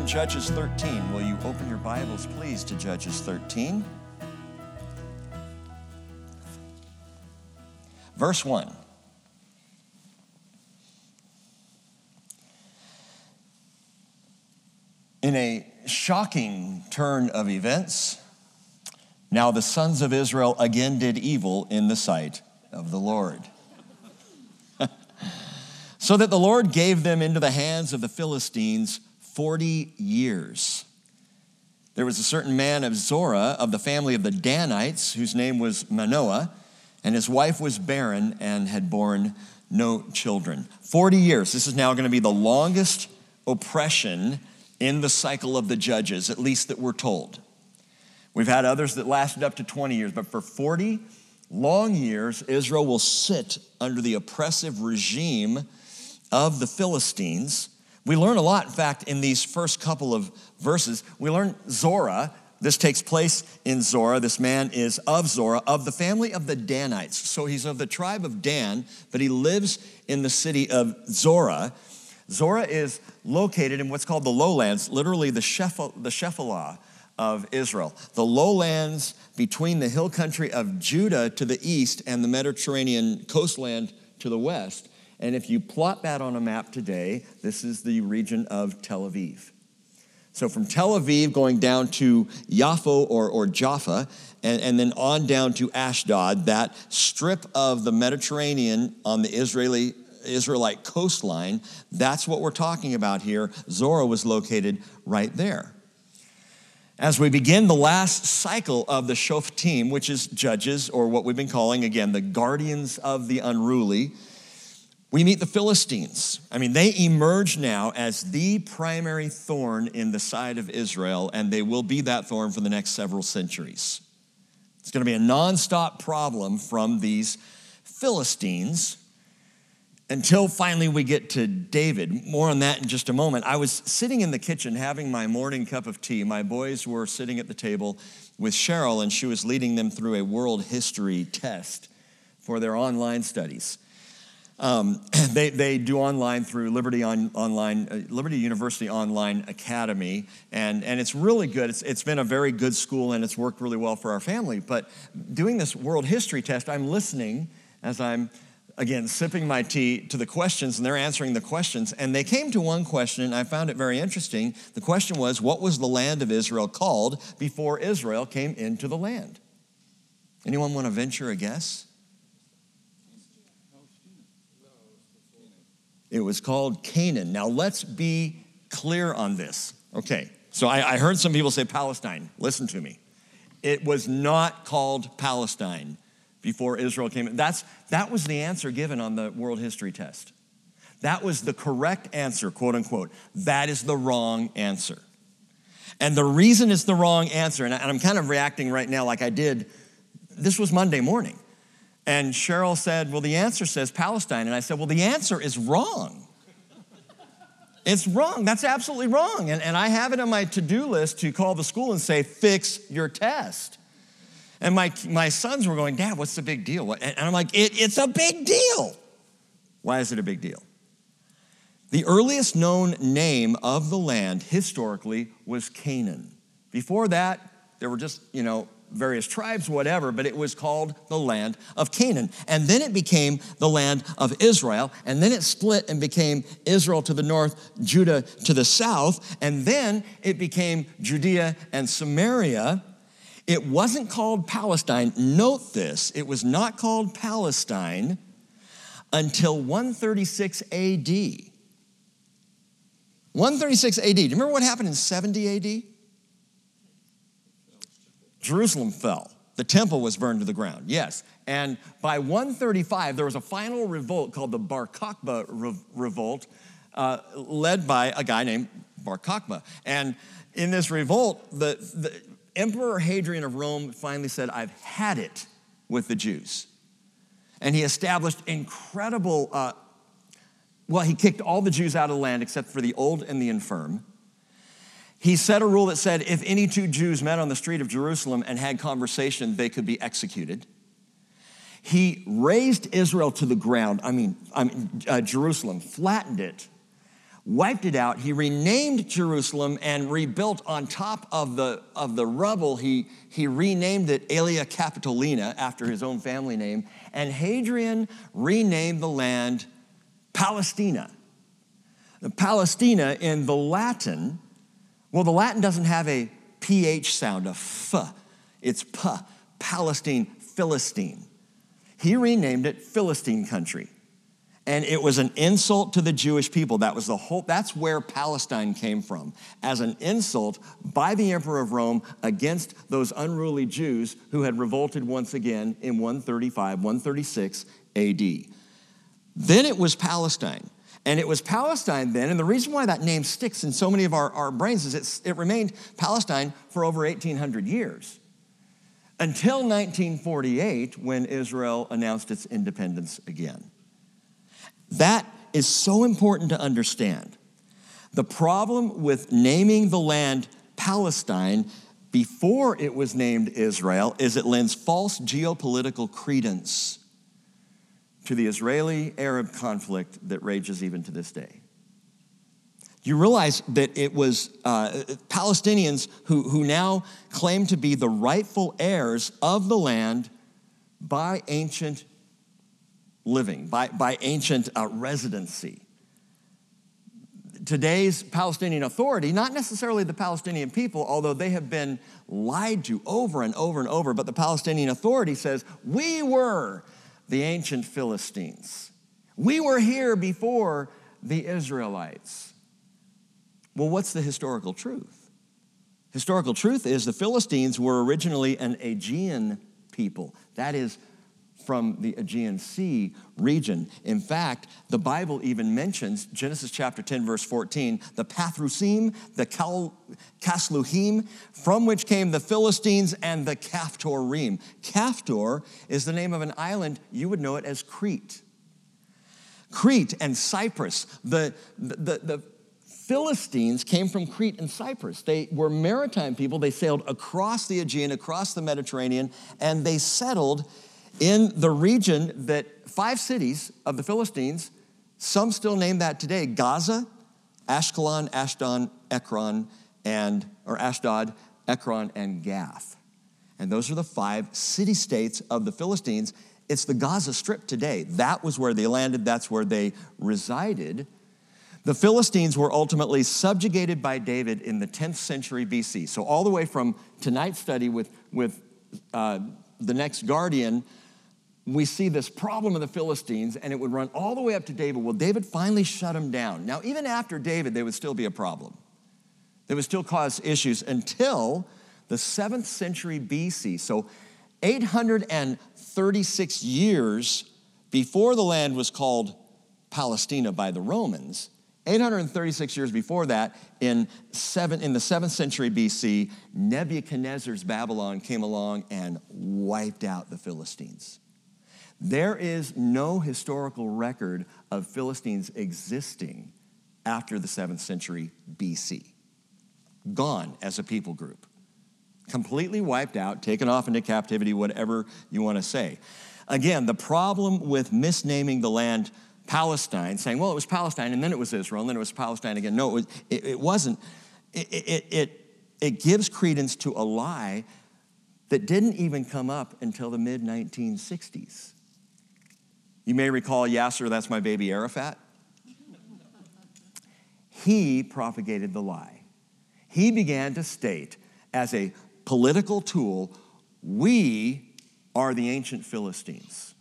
In Judges 13. Will you open your Bibles, please, to Judges 13? Verse 1. In a shocking turn of events, now the sons of Israel again did evil in the sight of the Lord. so that the Lord gave them into the hands of the Philistines 40 years. There was a certain man of Zorah of the family of the Danites whose name was Manoah, and his wife was barren and had borne no children. 40 years. This is now going to be the longest oppression in the cycle of the judges, at least that we're told. We've had others that lasted up to 20 years, but for 40 long years, Israel will sit under the oppressive regime of the Philistines. We learn a lot, in fact, in these first couple of verses. We learn Zorah. This takes place in Zorah. This man is of Zorah, of the family of the Danites. So he's of the tribe of Dan, but he lives in the city of Zorah. Zorah is located in what's called the lowlands, literally the, Shephal, the Shephelah of Israel. The lowlands between the hill country of Judah to the east and the Mediterranean coastland to the west. And if you plot that on a map today, this is the region of Tel Aviv. So from Tel Aviv going down to Yaffo or, or Jaffa, and, and then on down to Ashdod, that strip of the Mediterranean on the Israeli Israelite coastline. That's what we're talking about here. Zorah was located right there. As we begin the last cycle of the Shoftim, which is judges, or what we've been calling again the guardians of the unruly, we meet the Philistines. I mean, they emerge now as the primary thorn in the side of Israel, and they will be that thorn for the next several centuries. It's going to be a nonstop problem from these Philistines until finally we get to David. More on that in just a moment. I was sitting in the kitchen having my morning cup of tea. My boys were sitting at the table with Cheryl, and she was leading them through a world history test for their online studies. Um, they, they do online through Liberty on, Online, uh, Liberty University Online Academy, and, and it's really good. It's, it's been a very good school, and it's worked really well for our family. But doing this world history test, I'm listening as I'm again, sipping my tea to the questions, and they're answering the questions. And they came to one question, and I found it very interesting. The question was, What was the land of Israel called before Israel came into the land? Anyone want to venture a guess? It was called Canaan. Now, let's be clear on this. Okay, so I, I heard some people say Palestine. Listen to me. It was not called Palestine before Israel came in. That's, that was the answer given on the world history test. That was the correct answer, quote unquote. That is the wrong answer. And the reason it's the wrong answer, and I'm kind of reacting right now like I did, this was Monday morning. And Cheryl said, Well, the answer says Palestine. And I said, Well, the answer is wrong. It's wrong. That's absolutely wrong. And, and I have it on my to do list to call the school and say, Fix your test. And my, my sons were going, Dad, what's the big deal? And I'm like, it, it's a big deal. Why is it a big deal? The earliest known name of the land historically was Canaan. Before that, there were just, you know, various tribes, whatever, but it was called the land of Canaan. And then it became the land of Israel. And then it split and became Israel to the north, Judah to the south. And then it became Judea and Samaria. It wasn't called Palestine. Note this it was not called Palestine until 136 AD. 136 AD. Do you remember what happened in 70 AD? Jerusalem fell. The temple was burned to the ground, yes. And by 135, there was a final revolt called the Bar Kokhba Revolt, uh, led by a guy named Bar Kokhba. And in this revolt, the, the, Emperor Hadrian of Rome finally said, I've had it with the Jews. And he established incredible, uh, well, he kicked all the Jews out of the land except for the old and the infirm. He set a rule that said if any two Jews met on the street of Jerusalem and had conversation, they could be executed. He razed Israel to the ground, I mean, I mean uh, Jerusalem, flattened it, wiped it out. He renamed Jerusalem and rebuilt on top of the, of the rubble. He, he renamed it Aelia Capitolina after his own family name. And Hadrian renamed the land Palestina. The Palestina in the Latin, well, the Latin doesn't have a PH sound, a F. It's P, Palestine, Philistine. He renamed it Philistine country and it was an insult to the Jewish people. That was the whole, that's where Palestine came from, as an insult by the emperor of Rome against those unruly Jews who had revolted once again in 135, 136 AD. Then it was Palestine. And it was Palestine then, and the reason why that name sticks in so many of our, our brains is it remained Palestine for over 1,800 years. Until 1948, when Israel announced its independence again. That is so important to understand. The problem with naming the land Palestine before it was named Israel is it lends false geopolitical credence to the Israeli Arab conflict that rages even to this day. You realize that it was uh, Palestinians who, who now claim to be the rightful heirs of the land by ancient living, by, by ancient uh, residency. Today's Palestinian Authority, not necessarily the Palestinian people, although they have been lied to over and over and over, but the Palestinian Authority says, We were the ancient Philistines. We were here before the Israelites. Well, what's the historical truth? Historical truth is the Philistines were originally an Aegean people. That is, from the Aegean Sea region. In fact, the Bible even mentions Genesis chapter 10, verse 14, the Pathrusim, the Casluhim, from which came the Philistines and the Caphtorim. Caphtor is the name of an island, you would know it as Crete. Crete and Cyprus, the, the, the Philistines came from Crete and Cyprus. They were maritime people. They sailed across the Aegean, across the Mediterranean, and they settled in the region that five cities of the Philistines, some still name that today Gaza, Ashkelon, Ashdod, Ekron, and, or Ashdod, Ekron, and Gath. And those are the five city states of the Philistines. It's the Gaza Strip today. That was where they landed, that's where they resided. The Philistines were ultimately subjugated by David in the 10th century BC. So, all the way from tonight's study with, with uh, the next guardian we see this problem of the Philistines, and it would run all the way up to David. Well, David finally shut them down. Now, even after David, there would still be a problem. They would still cause issues until the seventh century BC. So, 836 years before the land was called Palestina by the Romans, 836 years before that, in, seven, in the 7th century BC, Nebuchadnezzar's Babylon came along and wiped out the Philistines. There is no historical record of Philistines existing after the 7th century BC. Gone as a people group. Completely wiped out, taken off into captivity, whatever you want to say. Again, the problem with misnaming the land Palestine, saying, well, it was Palestine and then it was Israel and then it was Palestine again. No, it, was, it, it wasn't. It, it, it, it gives credence to a lie that didn't even come up until the mid 1960s. You may recall Yasser, that's my baby Arafat. He propagated the lie. He began to state as a political tool, we are the ancient Philistines.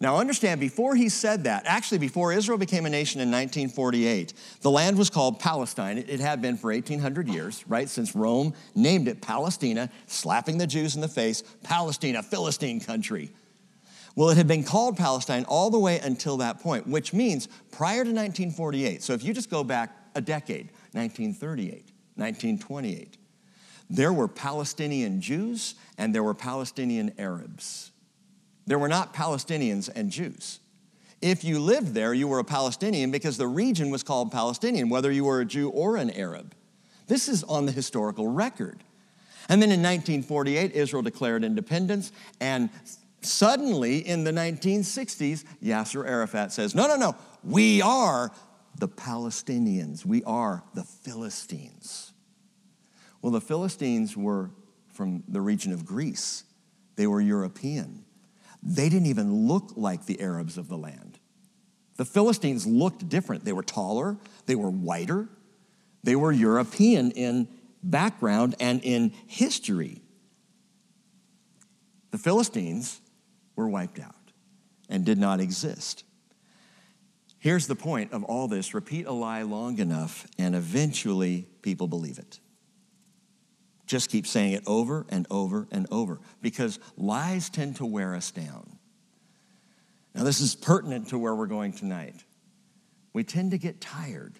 Now, understand, before he said that, actually, before Israel became a nation in 1948, the land was called Palestine. It had been for 1,800 years, right? Since Rome named it Palestina, slapping the Jews in the face, Palestina, Philistine country. Well, it had been called Palestine all the way until that point, which means prior to 1948. So if you just go back a decade, 1938, 1928, there were Palestinian Jews and there were Palestinian Arabs. There were not Palestinians and Jews. If you lived there, you were a Palestinian because the region was called Palestinian, whether you were a Jew or an Arab. This is on the historical record. And then in 1948, Israel declared independence, and Suddenly, in the 1960s, Yasser Arafat says, No, no, no, we are the Palestinians. We are the Philistines. Well, the Philistines were from the region of Greece, they were European. They didn't even look like the Arabs of the land. The Philistines looked different. They were taller, they were whiter, they were European in background and in history. The Philistines were wiped out and did not exist. Here's the point of all this repeat a lie long enough, and eventually people believe it. Just keep saying it over and over and over because lies tend to wear us down. Now, this is pertinent to where we're going tonight. We tend to get tired.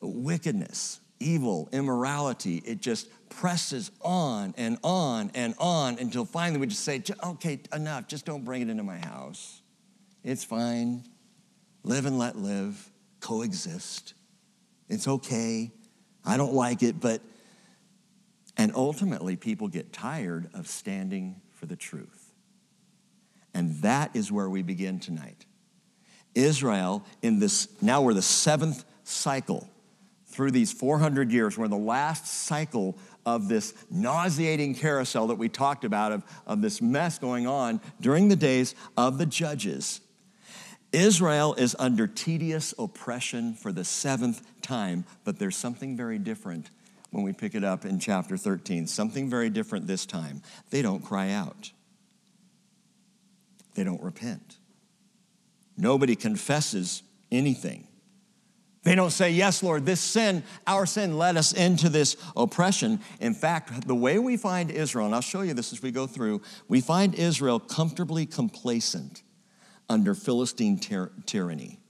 Wickedness, evil, immorality, it just presses on and on and on until finally we just say, okay, enough, just don't bring it into my house. It's fine. Live and let live, coexist. It's okay. I don't like it, but and ultimately, people get tired of standing for the truth. And that is where we begin tonight. Israel, in this, now we're the seventh cycle through these 400 years. We're in the last cycle of this nauseating carousel that we talked about, of, of this mess going on during the days of the judges. Israel is under tedious oppression for the seventh time, but there's something very different when we pick it up in chapter 13. Something very different this time. They don't cry out, they don't repent. Nobody confesses anything. They don't say, Yes, Lord, this sin, our sin, led us into this oppression. In fact, the way we find Israel, and I'll show you this as we go through, we find Israel comfortably complacent under Philistine tyr- tyranny.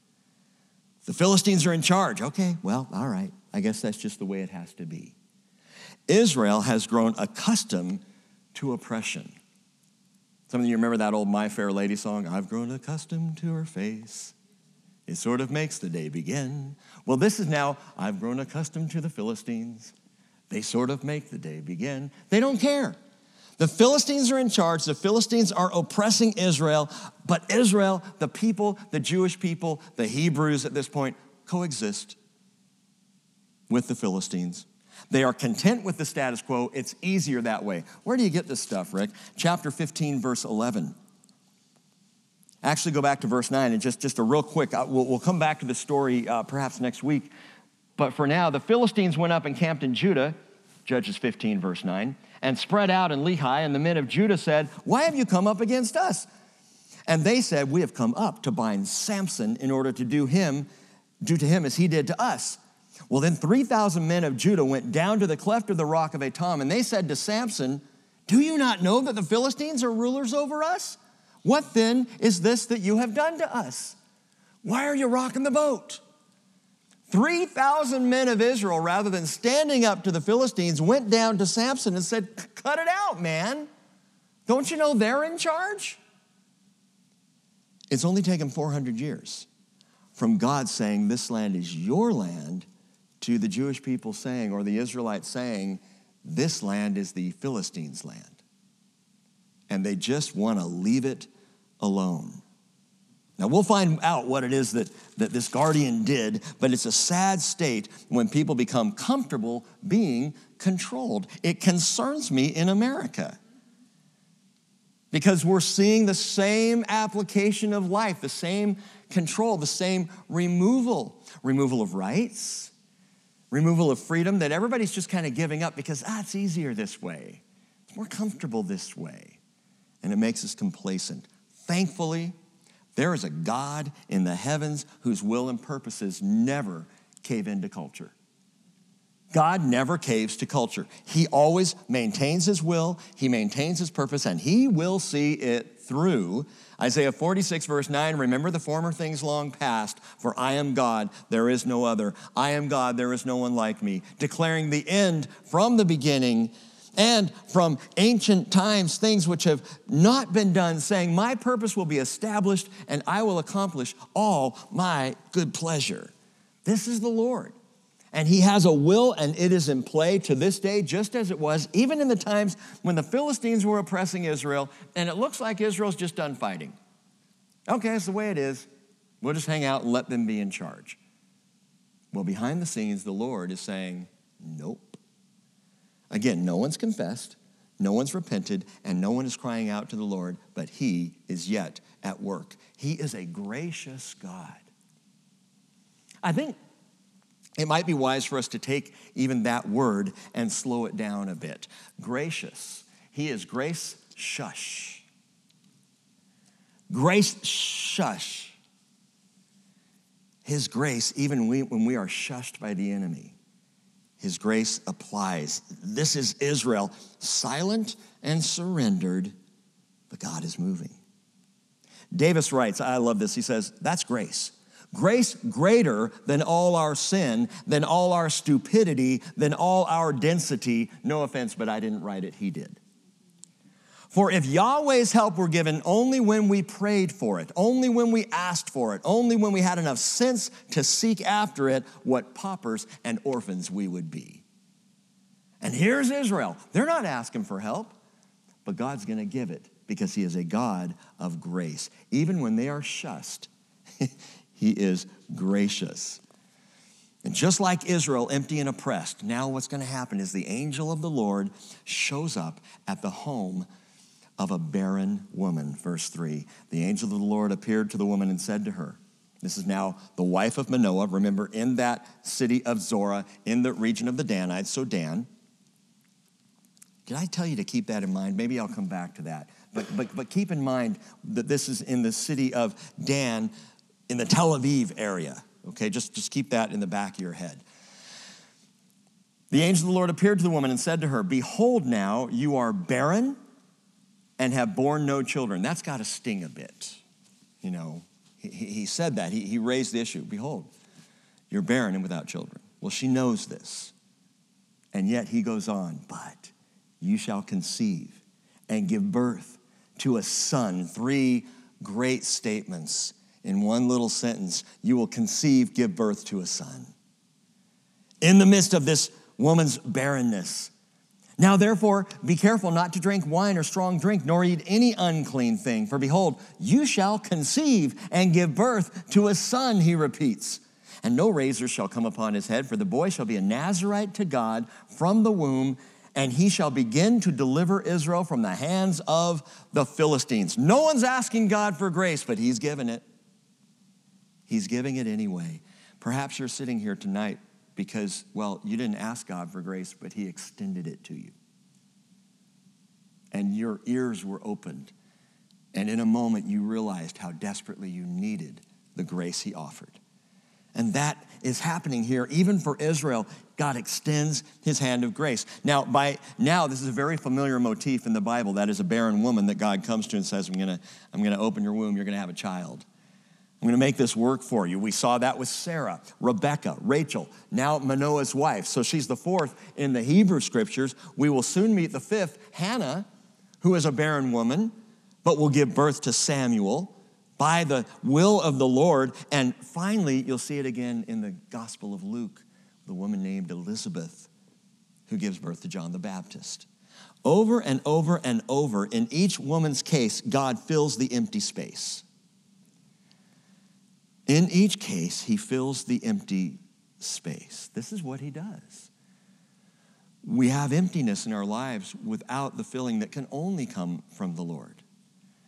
The Philistines are in charge. Okay, well, all right. I guess that's just the way it has to be. Israel has grown accustomed to oppression. Some of you remember that old My Fair Lady song, I've grown accustomed to her face. It sort of makes the day begin. Well, this is now, I've grown accustomed to the Philistines. They sort of make the day begin. They don't care. The Philistines are in charge. The Philistines are oppressing Israel, but Israel, the people, the Jewish people, the Hebrews at this point, coexist with the Philistines. They are content with the status quo. It's easier that way. Where do you get this stuff, Rick? Chapter 15, verse 11. Actually, go back to verse 9 and just, just a real quick, uh, we'll, we'll come back to the story uh, perhaps next week. But for now, the Philistines went up and camped in Judah, Judges 15, verse 9, and spread out in Lehi. And the men of Judah said, Why have you come up against us? And they said, We have come up to bind Samson in order to do him, do to him as he did to us. Well, then 3,000 men of Judah went down to the cleft of the rock of Etam, and they said to Samson, Do you not know that the Philistines are rulers over us? What then is this that you have done to us? Why are you rocking the boat? 3,000 men of Israel, rather than standing up to the Philistines, went down to Samson and said, Cut it out, man. Don't you know they're in charge? It's only taken 400 years from God saying, This land is your land to the Jewish people saying, or the Israelites saying, this land is the Philistines' land. And they just want to leave it alone. Now, we'll find out what it is that, that this guardian did, but it's a sad state when people become comfortable being controlled. It concerns me in America because we're seeing the same application of life, the same control, the same removal removal of rights, removal of freedom that everybody's just kind of giving up because, ah, it's easier this way. It's more comfortable this way. And it makes us complacent. Thankfully, there is a God in the heavens whose will and purposes never cave into culture. God never caves to culture. He always maintains his will, he maintains his purpose, and he will see it through Isaiah 46, verse 9 Remember the former things long past, for I am God, there is no other. I am God, there is no one like me. Declaring the end from the beginning and from ancient times, things which have not been done, saying, My purpose will be established and I will accomplish all my good pleasure. This is the Lord. And he has a will, and it is in play to this day, just as it was even in the times when the Philistines were oppressing Israel, and it looks like Israel's just done fighting. Okay, that's the way it is. We'll just hang out and let them be in charge. Well, behind the scenes, the Lord is saying, Nope. Again, no one's confessed, no one's repented, and no one is crying out to the Lord, but He is yet at work. He is a gracious God. I think it might be wise for us to take even that word and slow it down a bit. Gracious. He is grace shush. Grace shush. His grace, even when we are shushed by the enemy, his grace applies. This is Israel, silent and surrendered, but God is moving. Davis writes, I love this. He says, That's grace. Grace greater than all our sin, than all our stupidity, than all our density. No offense, but I didn't write it, he did. For if Yahweh's help were given only when we prayed for it, only when we asked for it, only when we had enough sense to seek after it, what paupers and orphans we would be. And here's Israel. They're not asking for help, but God's going to give it because He is a God of grace. Even when they are shushed, He is gracious. And just like Israel, empty and oppressed, now what's going to happen is the angel of the Lord shows up at the home of a barren woman. Verse 3 The angel of the Lord appeared to the woman and said to her, This is now the wife of Manoah, remember, in that city of Zorah, in the region of the Danites, so Dan. Did I tell you to keep that in mind? Maybe I'll come back to that. But, but, but keep in mind that this is in the city of Dan, in the Tel Aviv area. Okay, just, just keep that in the back of your head. The angel of the Lord appeared to the woman and said to her, Behold, now you are barren and have borne no children. That's got to sting a bit. You know, he, he said that. He, he raised the issue. Behold, you're barren and without children. Well, she knows this. And yet he goes on, but you shall conceive and give birth to a son. Three great statements in one little sentence. You will conceive, give birth to a son. In the midst of this woman's barrenness, now, therefore, be careful not to drink wine or strong drink, nor eat any unclean thing. For behold, you shall conceive and give birth to a son, he repeats. And no razor shall come upon his head, for the boy shall be a Nazarite to God from the womb, and he shall begin to deliver Israel from the hands of the Philistines. No one's asking God for grace, but he's given it. He's giving it anyway. Perhaps you're sitting here tonight because, well, you didn't ask God for grace, but He extended it to you. And your ears were opened. And in a moment, you realized how desperately you needed the grace He offered. And that is happening here. Even for Israel, God extends his hand of grace. Now, by now, this is a very familiar motif in the Bible. That is a barren woman that God comes to and says, I'm gonna, I'm gonna open your womb, you're gonna have a child. I'm going to make this work for you. We saw that with Sarah, Rebecca, Rachel, now Manoah's wife. So she's the fourth in the Hebrew scriptures. We will soon meet the fifth, Hannah, who is a barren woman, but will give birth to Samuel by the will of the Lord. And finally, you'll see it again in the Gospel of Luke, the woman named Elizabeth, who gives birth to John the Baptist. Over and over and over, in each woman's case, God fills the empty space. In each case, he fills the empty space. This is what he does. We have emptiness in our lives without the filling that can only come from the Lord.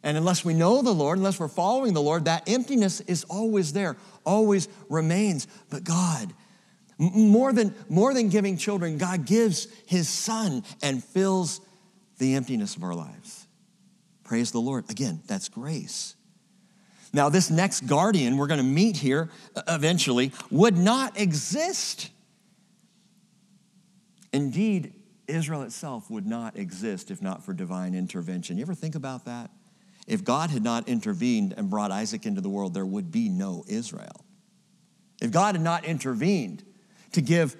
And unless we know the Lord, unless we're following the Lord, that emptiness is always there, always remains. But God, more than, more than giving children, God gives his son and fills the emptiness of our lives. Praise the Lord. Again, that's grace. Now, this next guardian we're going to meet here uh, eventually would not exist. Indeed, Israel itself would not exist if not for divine intervention. You ever think about that? If God had not intervened and brought Isaac into the world, there would be no Israel. If God had not intervened to give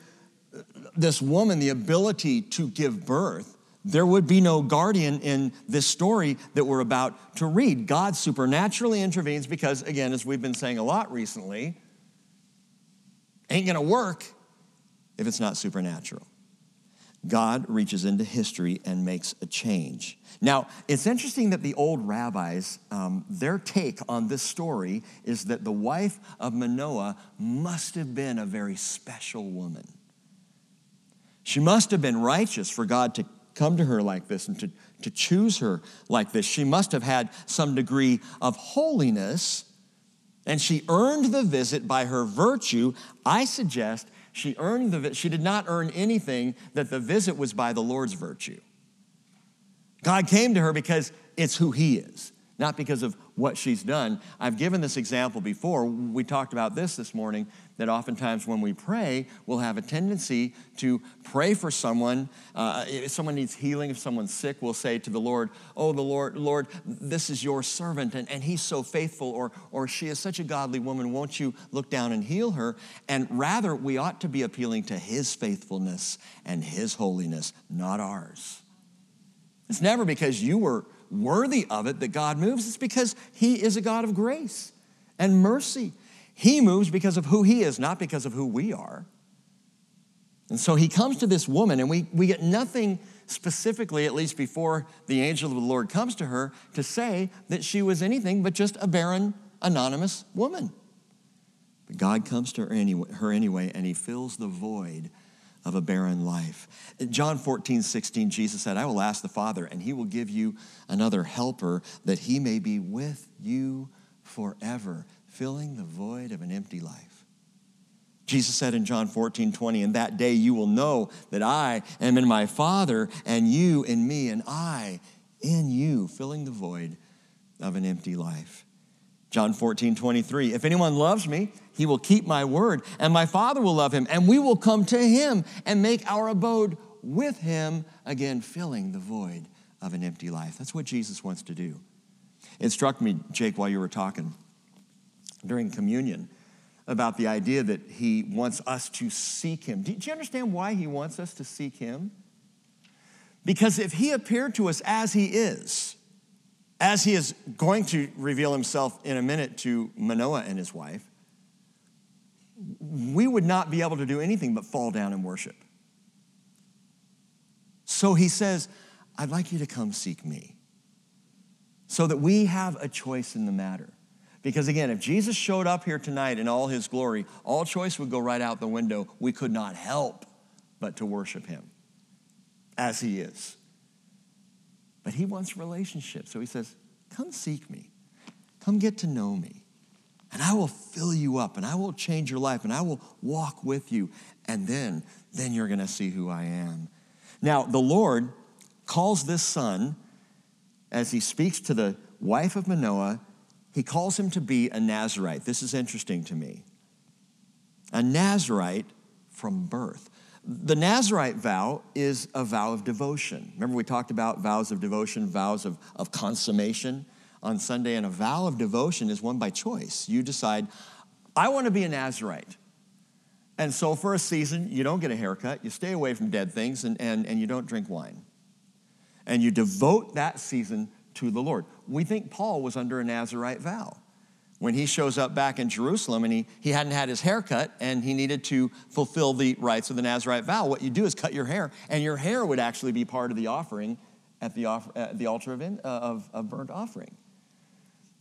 uh, this woman the ability to give birth, there would be no guardian in this story that we're about to read. God supernaturally intervenes because, again, as we've been saying a lot recently, ain't gonna work if it's not supernatural. God reaches into history and makes a change. Now, it's interesting that the old rabbis, um, their take on this story is that the wife of Manoah must have been a very special woman. She must have been righteous for God to come to her like this and to, to choose her like this. She must have had some degree of holiness, and she earned the visit by her virtue. I suggest she earned the she did not earn anything that the visit was by the Lord's virtue. God came to her because it's who he is, not because of what she's done. I've given this example before. We talked about this this morning that oftentimes when we pray, we'll have a tendency to pray for someone. Uh, if someone needs healing, if someone's sick, we'll say to the Lord, Oh, the Lord, Lord, this is your servant, and, and he's so faithful, or, or she is such a godly woman. Won't you look down and heal her? And rather, we ought to be appealing to his faithfulness and his holiness, not ours. It's never because you were worthy of it that God moves, it's because he is a God of grace and mercy he moves because of who he is, not because of who we are. And so he comes to this woman, and we, we get nothing specifically, at least before the angel of the Lord comes to her, to say that she was anything but just a barren, anonymous woman. But God comes to her anyway, her anyway and he fills the void of a barren life. In John 14, 16, Jesus said, I will ask the Father, and he will give you another helper that he may be with you forever filling the void of an empty life. Jesus said in John 14, 20, In that day you will know that I am in my Father, and you in me, and I in you, filling the void of an empty life. John 14, 23, If anyone loves me, he will keep my word, and my Father will love him, and we will come to him and make our abode with him, again, filling the void of an empty life. That's what Jesus wants to do. It struck me, Jake, while you were talking during communion about the idea that he wants us to seek him. Do you understand why he wants us to seek him? Because if he appeared to us as he is, as he is going to reveal himself in a minute to Manoah and his wife, we would not be able to do anything but fall down and worship. So he says, I'd like you to come seek me so that we have a choice in the matter. Because again, if Jesus showed up here tonight in all his glory, all choice would go right out the window. We could not help but to worship him as he is. But he wants relationship. So he says, Come seek me, come get to know me, and I will fill you up, and I will change your life, and I will walk with you. And then, then you're going to see who I am. Now, the Lord calls this son, as he speaks to the wife of Manoah, he calls him to be a Nazarite. This is interesting to me. A Nazarite from birth. The Nazarite vow is a vow of devotion. Remember, we talked about vows of devotion, vows of, of consummation on Sunday, and a vow of devotion is one by choice. You decide, I want to be a Nazarite. And so, for a season, you don't get a haircut, you stay away from dead things, and, and, and you don't drink wine. And you devote that season to the Lord. We think Paul was under a Nazarite vow. When he shows up back in Jerusalem and he, he hadn't had his hair cut and he needed to fulfill the rites of the Nazarite vow, what you do is cut your hair, and your hair would actually be part of the offering at the, at the altar of, in, uh, of, of burnt offering.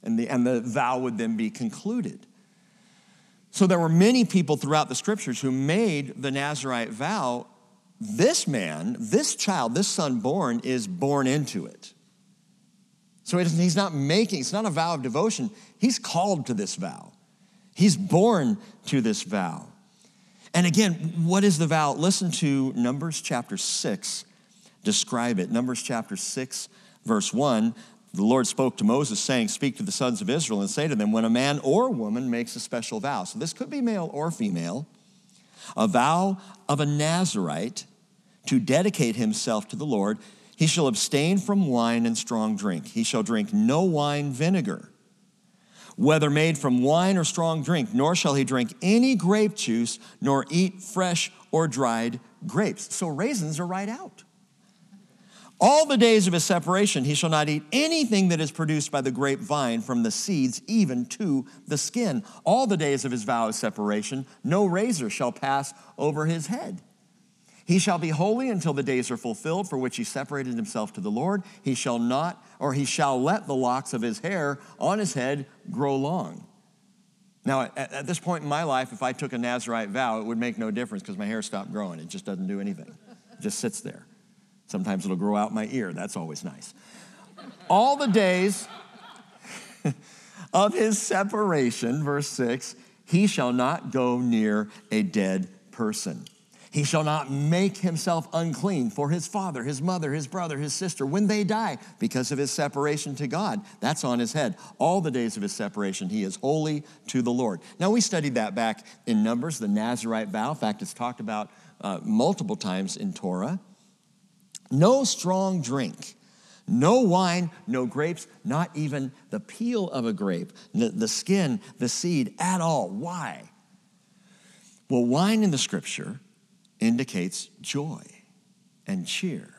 And the, and the vow would then be concluded. So there were many people throughout the scriptures who made the Nazarite vow. This man, this child, this son born, is born into it. So he's not making, it's not a vow of devotion. He's called to this vow. He's born to this vow. And again, what is the vow? Listen to Numbers chapter 6, describe it. Numbers chapter 6, verse 1. The Lord spoke to Moses, saying, Speak to the sons of Israel and say to them, When a man or woman makes a special vow, so this could be male or female, a vow of a Nazarite to dedicate himself to the Lord, he shall abstain from wine and strong drink. He shall drink no wine vinegar, whether made from wine or strong drink, nor shall he drink any grape juice, nor eat fresh or dried grapes. So raisins are right out. All the days of his separation, he shall not eat anything that is produced by the grapevine from the seeds, even to the skin. All the days of his vow of separation, no razor shall pass over his head. He shall be holy until the days are fulfilled for which he separated himself to the Lord. He shall not, or he shall let the locks of his hair on his head grow long. Now, at, at this point in my life, if I took a Nazarite vow, it would make no difference because my hair stopped growing. It just doesn't do anything, it just sits there. Sometimes it'll grow out my ear. That's always nice. All the days of his separation, verse 6, he shall not go near a dead person. He shall not make himself unclean for his father, his mother, his brother, his sister when they die because of his separation to God. That's on his head. All the days of his separation, he is holy to the Lord. Now, we studied that back in Numbers, the Nazarite vow. In fact, it's talked about uh, multiple times in Torah. No strong drink. No wine, no grapes, not even the peel of a grape, the, the skin, the seed at all. Why? Well, wine in the scripture indicates joy and cheer.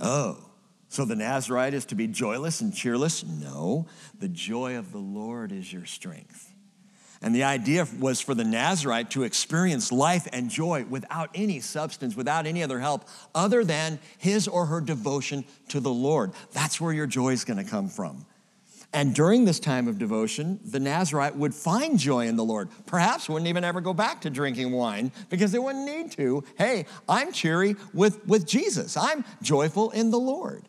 Oh, so the Nazarite is to be joyless and cheerless? No, the joy of the Lord is your strength. And the idea was for the Nazarite to experience life and joy without any substance, without any other help, other than his or her devotion to the Lord. That's where your joy is going to come from. And during this time of devotion, the Nazarite would find joy in the Lord. Perhaps wouldn't even ever go back to drinking wine because they wouldn't need to. Hey, I'm cheery with, with Jesus, I'm joyful in the Lord.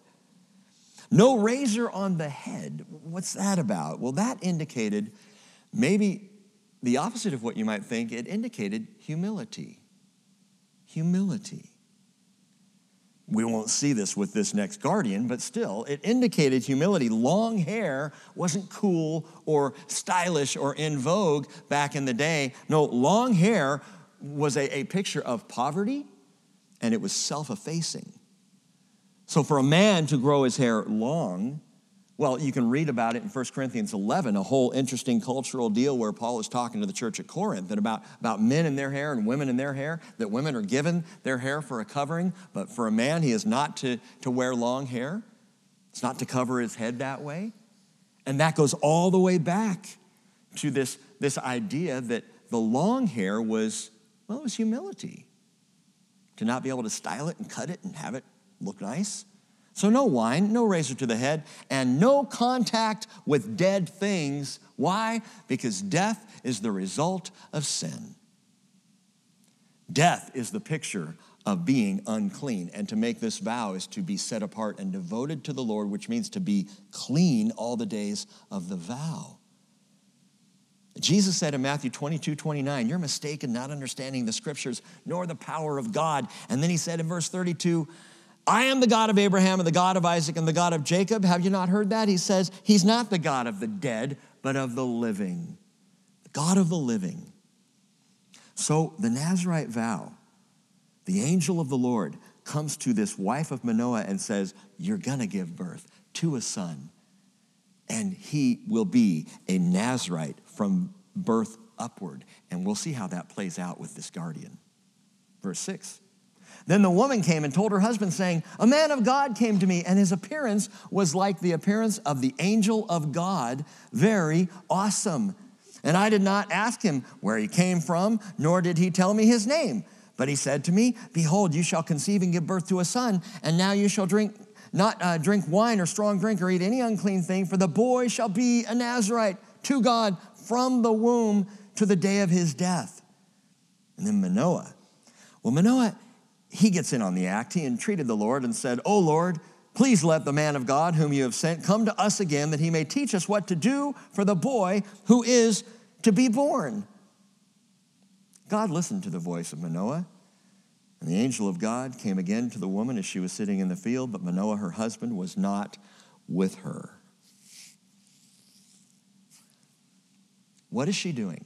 No razor on the head. What's that about? Well, that indicated maybe the opposite of what you might think. It indicated humility. Humility. We won't see this with this next guardian, but still, it indicated humility. Long hair wasn't cool or stylish or in vogue back in the day. No, long hair was a, a picture of poverty and it was self effacing. So, for a man to grow his hair long well, you can read about it in 1 Corinthians 11, a whole interesting cultural deal where Paul is talking to the church at Corinth and about, about men in their hair and women in their hair, that women are given their hair for a covering, but for a man, he is not to, to wear long hair. It's not to cover his head that way. And that goes all the way back to this, this idea that the long hair was, well, it was humility. To not be able to style it and cut it and have it look nice. So, no wine, no razor to the head, and no contact with dead things. Why? Because death is the result of sin. Death is the picture of being unclean. And to make this vow is to be set apart and devoted to the Lord, which means to be clean all the days of the vow. Jesus said in Matthew 22, 29, You're mistaken, not understanding the scriptures nor the power of God. And then he said in verse 32, I am the God of Abraham and the God of Isaac and the God of Jacob. Have you not heard that? He says, He's not the God of the dead, but of the living. The God of the living. So the Nazarite vow, the angel of the Lord comes to this wife of Manoah and says, You're gonna give birth to a son, and he will be a Nazarite from birth upward. And we'll see how that plays out with this guardian. Verse 6. Then the woman came and told her husband, saying, A man of God came to me, and his appearance was like the appearance of the angel of God, very awesome. And I did not ask him where he came from, nor did he tell me his name. But he said to me, Behold, you shall conceive and give birth to a son, and now you shall drink not uh, drink wine or strong drink or eat any unclean thing, for the boy shall be a Nazarite to God from the womb to the day of his death. And then Manoah. Well, Manoah he gets in on the act. He entreated the Lord and said, Oh Lord, please let the man of God whom you have sent come to us again that he may teach us what to do for the boy who is to be born. God listened to the voice of Manoah. And the angel of God came again to the woman as she was sitting in the field, but Manoah, her husband, was not with her. What is she doing?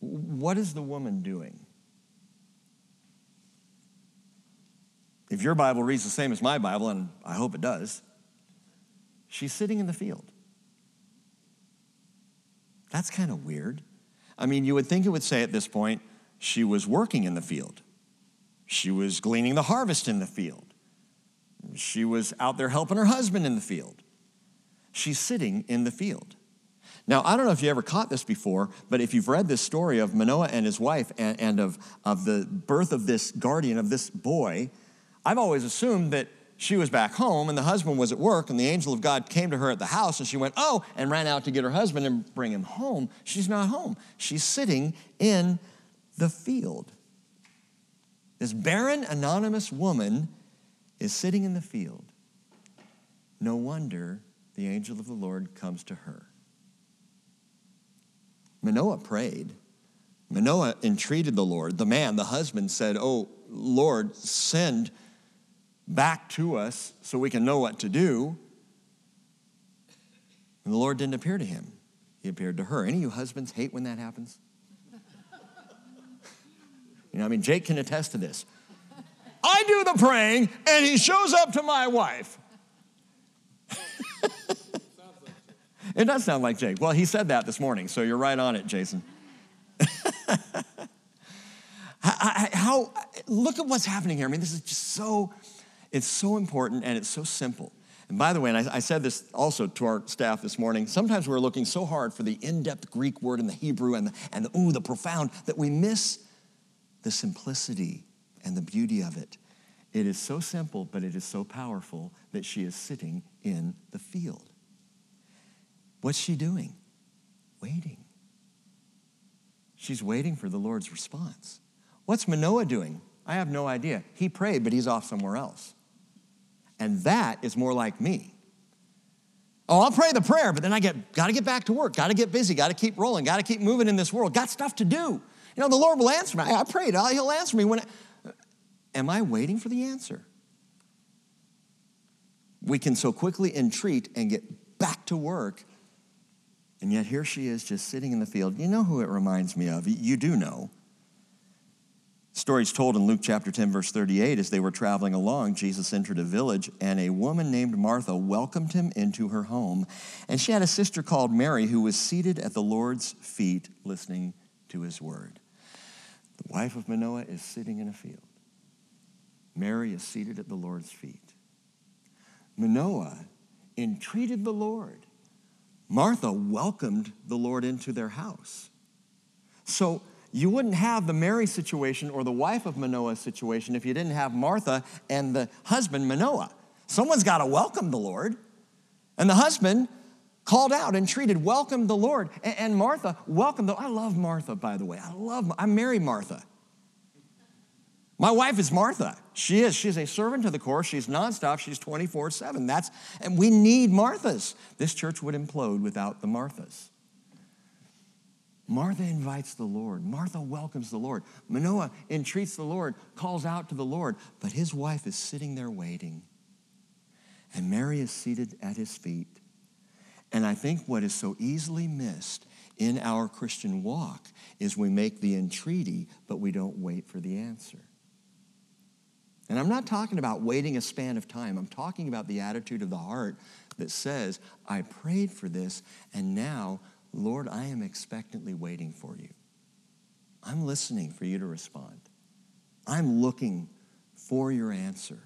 What is the woman doing? If your Bible reads the same as my Bible, and I hope it does, she's sitting in the field. That's kind of weird. I mean, you would think it would say at this point, she was working in the field. She was gleaning the harvest in the field. She was out there helping her husband in the field. She's sitting in the field. Now, I don't know if you ever caught this before, but if you've read this story of Manoah and his wife and, and of, of the birth of this guardian, of this boy, I've always assumed that she was back home and the husband was at work and the angel of God came to her at the house and she went, oh, and ran out to get her husband and bring him home. She's not home. She's sitting in the field. This barren, anonymous woman is sitting in the field. No wonder the angel of the Lord comes to her. Manoah prayed. Manoah entreated the Lord. The man, the husband, said, Oh, Lord, send back to us so we can know what to do. And the Lord didn't appear to him, he appeared to her. Any of you husbands hate when that happens? you know, I mean, Jake can attest to this. I do the praying, and he shows up to my wife. it does sound like Jake. Well, he said that this morning, so you're right on it, Jason. how, look at what's happening here. I mean, this is just so it's so important and it's so simple. And by the way, and I, I, said this also to our staff this morning, sometimes we're looking so hard for the in depth Greek word and the Hebrew and the, and the, ooh, the profound that we miss the simplicity and the beauty of it. It is so simple, but it is so powerful that she is sitting in the field. What's she doing? Waiting. She's waiting for the Lord's response. What's Manoah doing? I have no idea. He prayed, but he's off somewhere else. And that is more like me. Oh, I'll pray the prayer, but then I get got to get back to work, got to get busy, got to keep rolling, got to keep moving in this world, got stuff to do. You know, the Lord will answer me. I, prayed, oh, He'll answer me when. Uh, am I waiting for the answer? We can so quickly entreat and get back to work, and yet here she is just sitting in the field. You know who it reminds me of? You do know. Stories told in Luke chapter 10, verse 38, as they were traveling along, Jesus entered a village, and a woman named Martha welcomed him into her home. And she had a sister called Mary who was seated at the Lord's feet listening to his word. The wife of Manoah is sitting in a field. Mary is seated at the Lord's feet. Manoah entreated the Lord. Martha welcomed the Lord into their house. So, you wouldn't have the Mary situation or the wife of Manoah situation if you didn't have Martha and the husband Manoah. Someone's got to welcome the Lord. And the husband called out and treated, welcomed the Lord. And Martha welcomed the I love Martha, by the way. I love, I marry Martha. My wife is Martha. She is. She's a servant to the core. She's nonstop. She's 24 7. That's, and we need Marthas. This church would implode without the Marthas. Martha invites the Lord. Martha welcomes the Lord. Manoah entreats the Lord, calls out to the Lord, but his wife is sitting there waiting. And Mary is seated at his feet. And I think what is so easily missed in our Christian walk is we make the entreaty, but we don't wait for the answer. And I'm not talking about waiting a span of time. I'm talking about the attitude of the heart that says, I prayed for this, and now Lord, I am expectantly waiting for you. I'm listening for you to respond. I'm looking for your answer.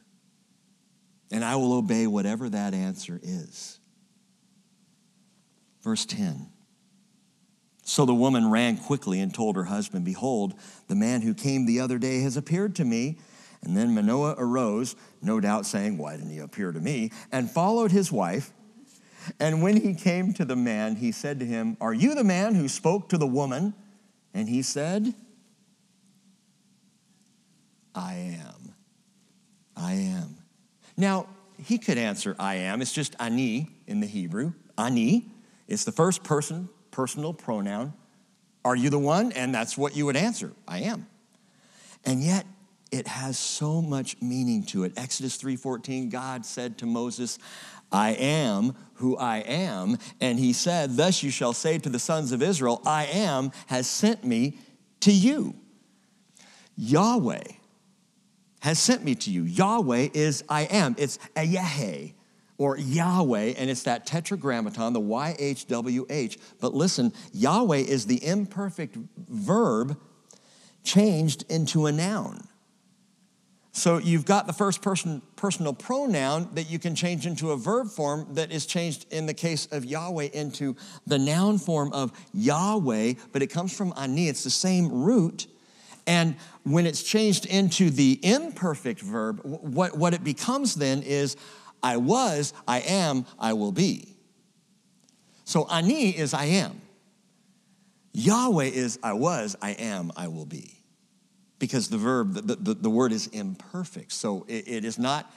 And I will obey whatever that answer is. Verse 10. So the woman ran quickly and told her husband, Behold, the man who came the other day has appeared to me. And then Manoah arose, no doubt saying, Why didn't he appear to me? And followed his wife. And when he came to the man, he said to him, Are you the man who spoke to the woman? And he said, I am. I am. Now, he could answer, I am. It's just ani in the Hebrew. Ani. It's the first person, personal pronoun. Are you the one? And that's what you would answer. I am. And yet, it has so much meaning to it. Exodus 3:14, God said to Moses, I am who I am. And he said, Thus you shall say to the sons of Israel, I am has sent me to you. Yahweh has sent me to you. Yahweh is I am. It's Ehyeh or Yahweh, and it's that tetragrammaton, the YHWH. But listen, Yahweh is the imperfect verb changed into a noun. So you've got the first person personal pronoun that you can change into a verb form that is changed in the case of Yahweh into the noun form of Yahweh, but it comes from ani. It's the same root. And when it's changed into the imperfect verb, what, what it becomes then is I was, I am, I will be. So ani is I am. Yahweh is I was, I am, I will be because the verb, the, the, the word is imperfect. So it, it is not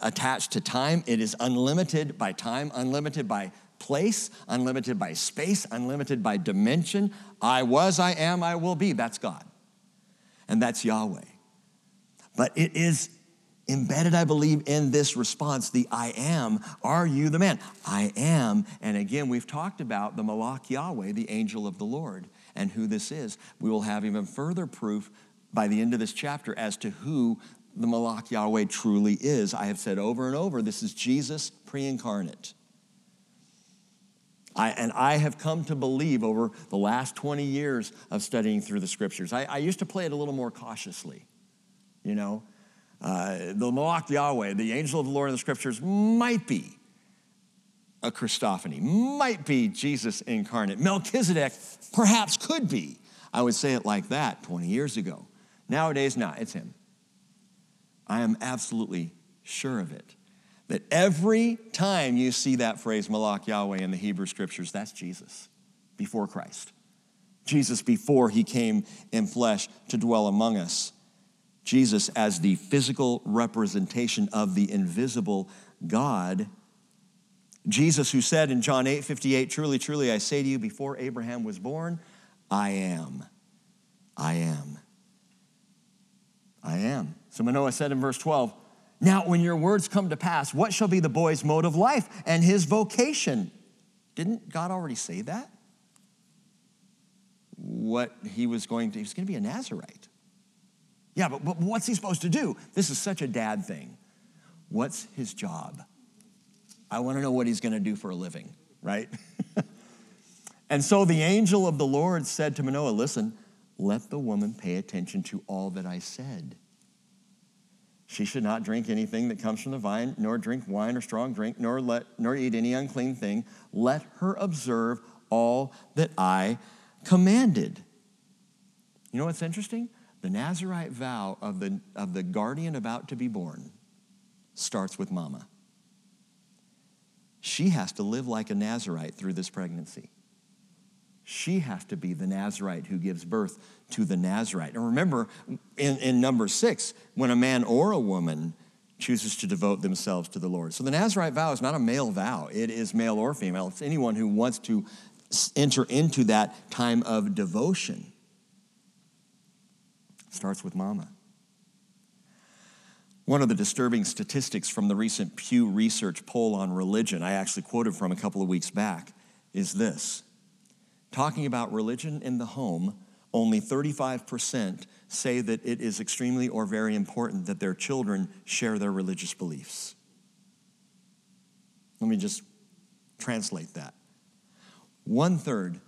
attached to time, it is unlimited by time, unlimited by place, unlimited by space, unlimited by dimension. I was, I am, I will be. That's God. And that's Yahweh. But it is embedded, I believe, in this response the I am. Are you the man? I am. And again, we've talked about the Malach Yahweh, the angel of the Lord, and who this is. We will have even further proof by the end of this chapter as to who the Malach Yahweh truly is. I have said over and over this is Jesus pre incarnate. I, and I have come to believe over the last 20 years of studying through the scriptures. I, I used to play it a little more cautiously. You know, uh, the Malach Yahweh, the angel of the Lord in the scriptures, might be a Christophany, might be Jesus incarnate. Melchizedek perhaps could be. I would say it like that 20 years ago. Nowadays, not. It's him. I am absolutely sure of it. That every time you see that phrase, Malach Yahweh, in the Hebrew scriptures, that's Jesus before Christ. Jesus before he came in flesh to dwell among us. Jesus as the physical representation of the invisible God. Jesus who said in John 8 58, Truly, truly, I say to you, before Abraham was born, I am. I am. I am. So Manoah said in verse 12, Now, when your words come to pass, what shall be the boy's mode of life and his vocation? Didn't God already say that? What he was going to, he was going to be a Nazarite. Yeah, but, but what's he supposed to do? This is such a dad thing. What's his job? I want to know what he's going to do for a living, right? and so the angel of the Lord said to Manoah, Listen, let the woman pay attention to all that I said. She should not drink anything that comes from the vine, nor drink wine or strong drink, nor, let, nor eat any unclean thing. Let her observe all that I commanded. You know what's interesting? The Nazarite vow of the, of the guardian about to be born starts with mama. She has to live like a Nazarite through this pregnancy she has to be the Nazarite who gives birth to the Nazarite. And remember, in, in number six, when a man or a woman chooses to devote themselves to the Lord. So the Nazarite vow is not a male vow, it is male or female. It's anyone who wants to enter into that time of devotion. starts with mama. One of the disturbing statistics from the recent Pew Research poll on religion, I actually quoted from a couple of weeks back, is this talking about religion in the home, only 35% say that it is extremely or very important that their children share their religious beliefs. Let me just translate that. One third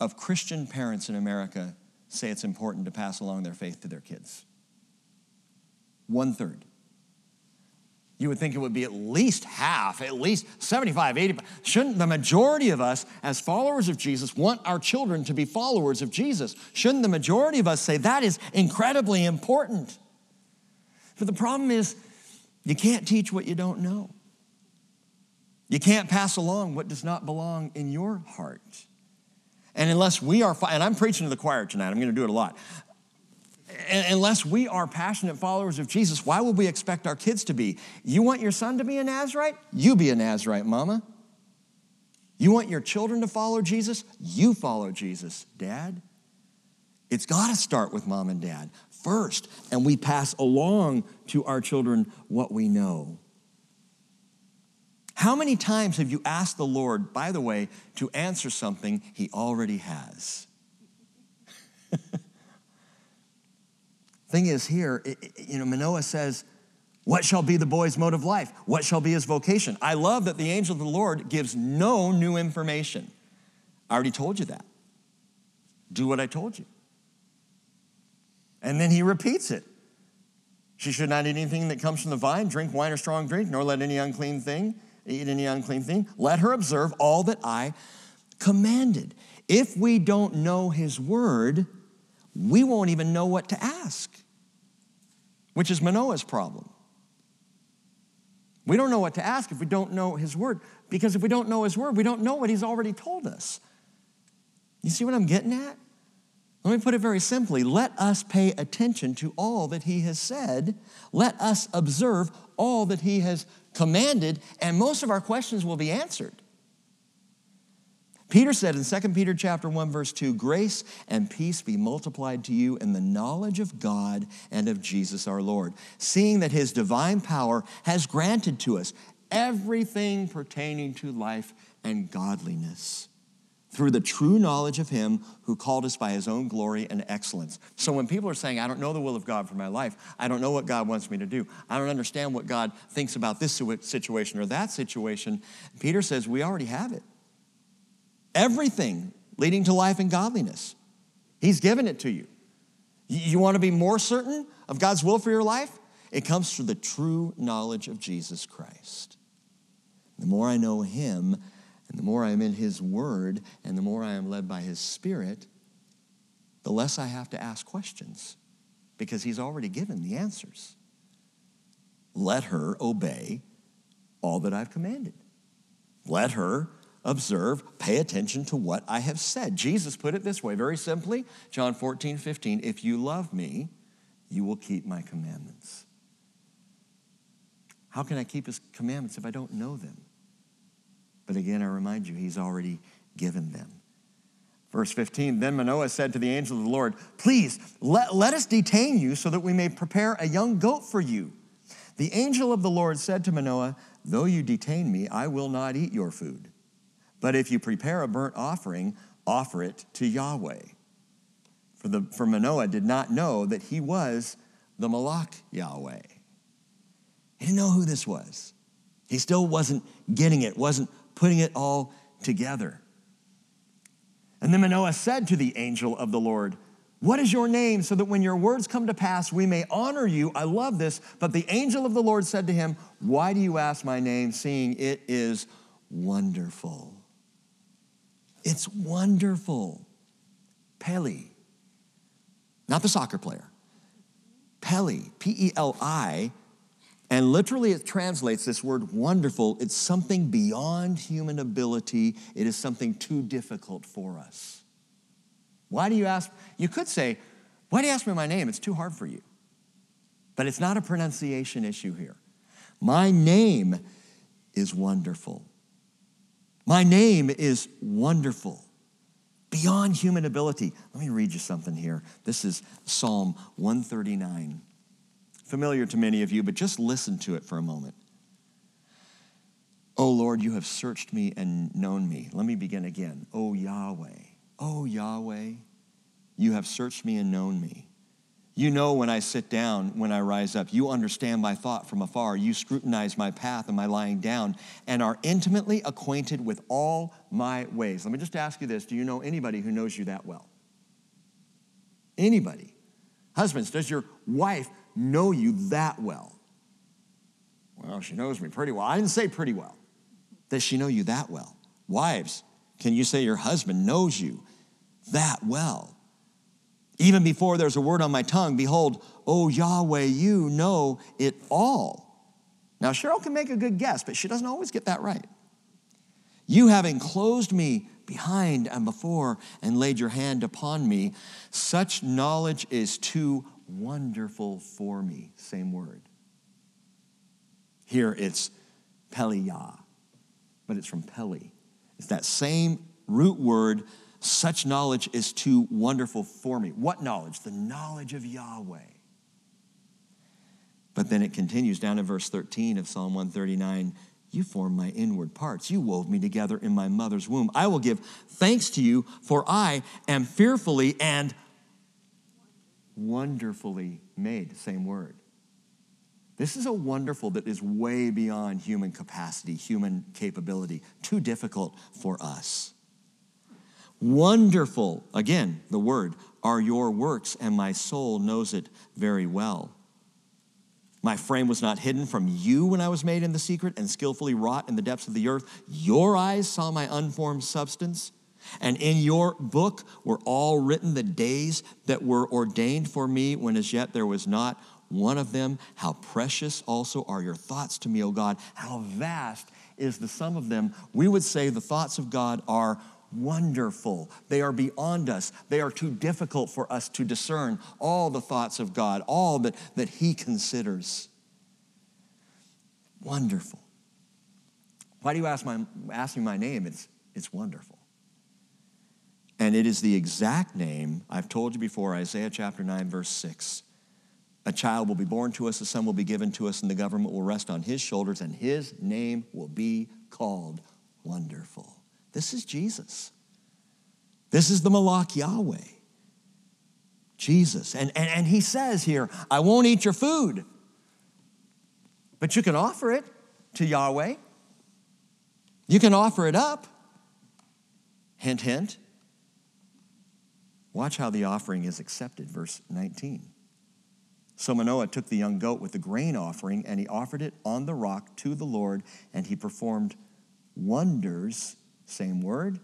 of Christian parents in America say it's important to pass along their faith to their kids. One third. You would think it would be at least half, at least 75, 80. Shouldn't the majority of us, as followers of Jesus, want our children to be followers of Jesus? Shouldn't the majority of us say that is incredibly important? But the problem is, you can't teach what you don't know. You can't pass along what does not belong in your heart. And unless we are, and I'm preaching to the choir tonight, I'm going to do it a lot unless we are passionate followers of Jesus, why would we expect our kids to be? You want your son to be a Nazarite? You be a Nazarite, mama. You want your children to follow Jesus? You follow Jesus, dad. It's got to start with mom and dad first, and we pass along to our children what we know. How many times have you asked the Lord, by the way, to answer something he already has? Thing is, here, it, you know, Manoah says, What shall be the boy's mode of life? What shall be his vocation? I love that the angel of the Lord gives no new information. I already told you that. Do what I told you. And then he repeats it. She should not eat anything that comes from the vine, drink wine or strong drink, nor let any unclean thing eat any unclean thing. Let her observe all that I commanded. If we don't know his word, we won't even know what to ask, which is Manoah's problem. We don't know what to ask if we don't know his word, because if we don't know his word, we don't know what he's already told us. You see what I'm getting at? Let me put it very simply. Let us pay attention to all that he has said. Let us observe all that he has commanded, and most of our questions will be answered. Peter said in 2 Peter chapter 1 verse 2, grace and peace be multiplied to you in the knowledge of God and of Jesus our Lord, seeing that his divine power has granted to us everything pertaining to life and godliness through the true knowledge of him who called us by his own glory and excellence. So when people are saying, I don't know the will of God for my life, I don't know what God wants me to do, I don't understand what God thinks about this situation or that situation, Peter says, we already have it. Everything leading to life and godliness. He's given it to you. You want to be more certain of God's will for your life? It comes through the true knowledge of Jesus Christ. The more I know him, and the more I am in His Word and the more I am led by His Spirit, the less I have to ask questions because He's already given the answers. Let her obey all that I've commanded. Let her observe, pay attention to what I have said. Jesus put it this way very simply John 14, 15. If you love me, you will keep my commandments. How can I keep his commandments if I don't know them? But again, I remind you, he's already given them. Verse 15 Then Manoah said to the angel of the Lord, Please, let, let us detain you so that we may prepare a young goat for you. The angel of the Lord said to Manoah, Though you detain me, I will not eat your food. But if you prepare a burnt offering, offer it to Yahweh. For, the, for Manoah did not know that he was the Malach Yahweh. He didn't know who this was. He still wasn't getting it, wasn't putting it all together. And then Manoah said to the angel of the Lord, What is your name, so that when your words come to pass, we may honor you? I love this. But the angel of the Lord said to him, Why do you ask my name, seeing it is wonderful? It's wonderful. Peli, not the soccer player. Peli, P E L I, and literally, it translates this word wonderful. It's something beyond human ability. It is something too difficult for us. Why do you ask? You could say, Why do you ask me my name? It's too hard for you. But it's not a pronunciation issue here. My name is wonderful. My name is wonderful, beyond human ability. Let me read you something here. This is Psalm 139 familiar to many of you, but just listen to it for a moment. Oh Lord, you have searched me and known me. Let me begin again. Oh Yahweh, oh Yahweh, you have searched me and known me. You know when I sit down, when I rise up. You understand my thought from afar. You scrutinize my path and my lying down and are intimately acquainted with all my ways. Let me just ask you this Do you know anybody who knows you that well? Anybody? Husbands, does your wife know you that well? Well, she knows me pretty well. I didn't say pretty well. Does she know you that well? Wives, can you say your husband knows you that well? Even before there's a word on my tongue, behold, oh Yahweh, you know it all. Now, Cheryl can make a good guess, but she doesn't always get that right. You have enclosed me behind and before and laid your hand upon me. Such knowledge is too wonderful for me. Same word. Here it's Peliyah, but it's from Peli. It's that same root word. Such knowledge is too wonderful for me. What knowledge? The knowledge of Yahweh. But then it continues down in verse 13 of Psalm 139 You formed my inward parts. You wove me together in my mother's womb. I will give thanks to you, for I am fearfully and wonderfully made, same word. This is a wonderful that is way beyond human capacity, human capability, too difficult for us. Wonderful, again, the word, are your works, and my soul knows it very well. My frame was not hidden from you when I was made in the secret and skillfully wrought in the depths of the earth. Your eyes saw my unformed substance. And in your book were all written the days that were ordained for me when as yet there was not one of them. How precious also are your thoughts to me, O God. How vast is the sum of them. We would say the thoughts of God are wonderful. They are beyond us. They are too difficult for us to discern all the thoughts of God, all that, that He considers. Wonderful. Why do you ask, my, ask me my name? It's, it's wonderful. And it is the exact name I've told you before, Isaiah chapter 9, verse 6. A child will be born to us, a son will be given to us, and the government will rest on his shoulders, and his name will be called Wonderful. This is Jesus. This is the Malak Yahweh. Jesus. And, and, and he says here, I won't eat your food, but you can offer it to Yahweh. You can offer it up. Hint, hint. Watch how the offering is accepted, verse 19. So Manoah took the young goat with the grain offering, and he offered it on the rock to the Lord, and he performed wonders same word,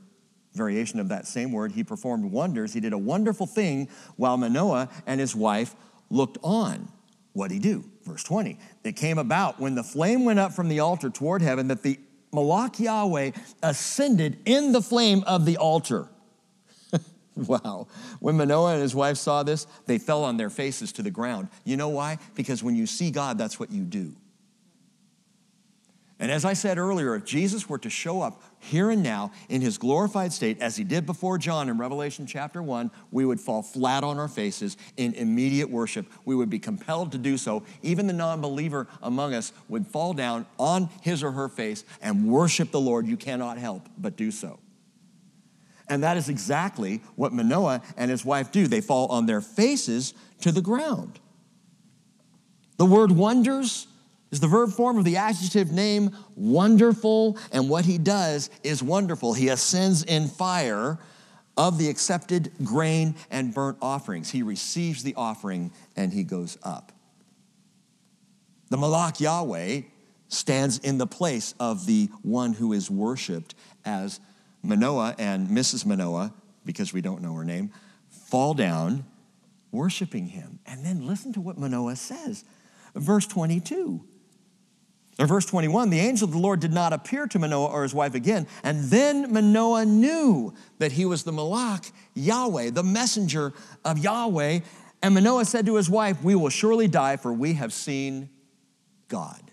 variation of that same word. He performed wonders. He did a wonderful thing while Manoah and his wife looked on. What'd he do? Verse 20. It came about when the flame went up from the altar toward heaven that the Malak Yahweh ascended in the flame of the altar. wow. When Manoah and his wife saw this, they fell on their faces to the ground. You know why? Because when you see God, that's what you do. And as I said earlier, if Jesus were to show up here and now in his glorified state, as he did before John in Revelation chapter 1, we would fall flat on our faces in immediate worship. We would be compelled to do so. Even the non believer among us would fall down on his or her face and worship the Lord. You cannot help but do so. And that is exactly what Manoah and his wife do. They fall on their faces to the ground. The word wonders is the verb form of the adjective name wonderful, and what he does is wonderful. He ascends in fire of the accepted grain and burnt offerings. He receives the offering and he goes up. The Malak Yahweh stands in the place of the one who is worshiped as Manoah and Mrs. Manoah, because we don't know her name, fall down worshiping him. And then listen to what Manoah says. Verse 22 in verse 21, the angel of the Lord did not appear to Manoah or his wife again. And then Manoah knew that he was the Malak, Yahweh, the messenger of Yahweh. And Manoah said to his wife, We will surely die, for we have seen God.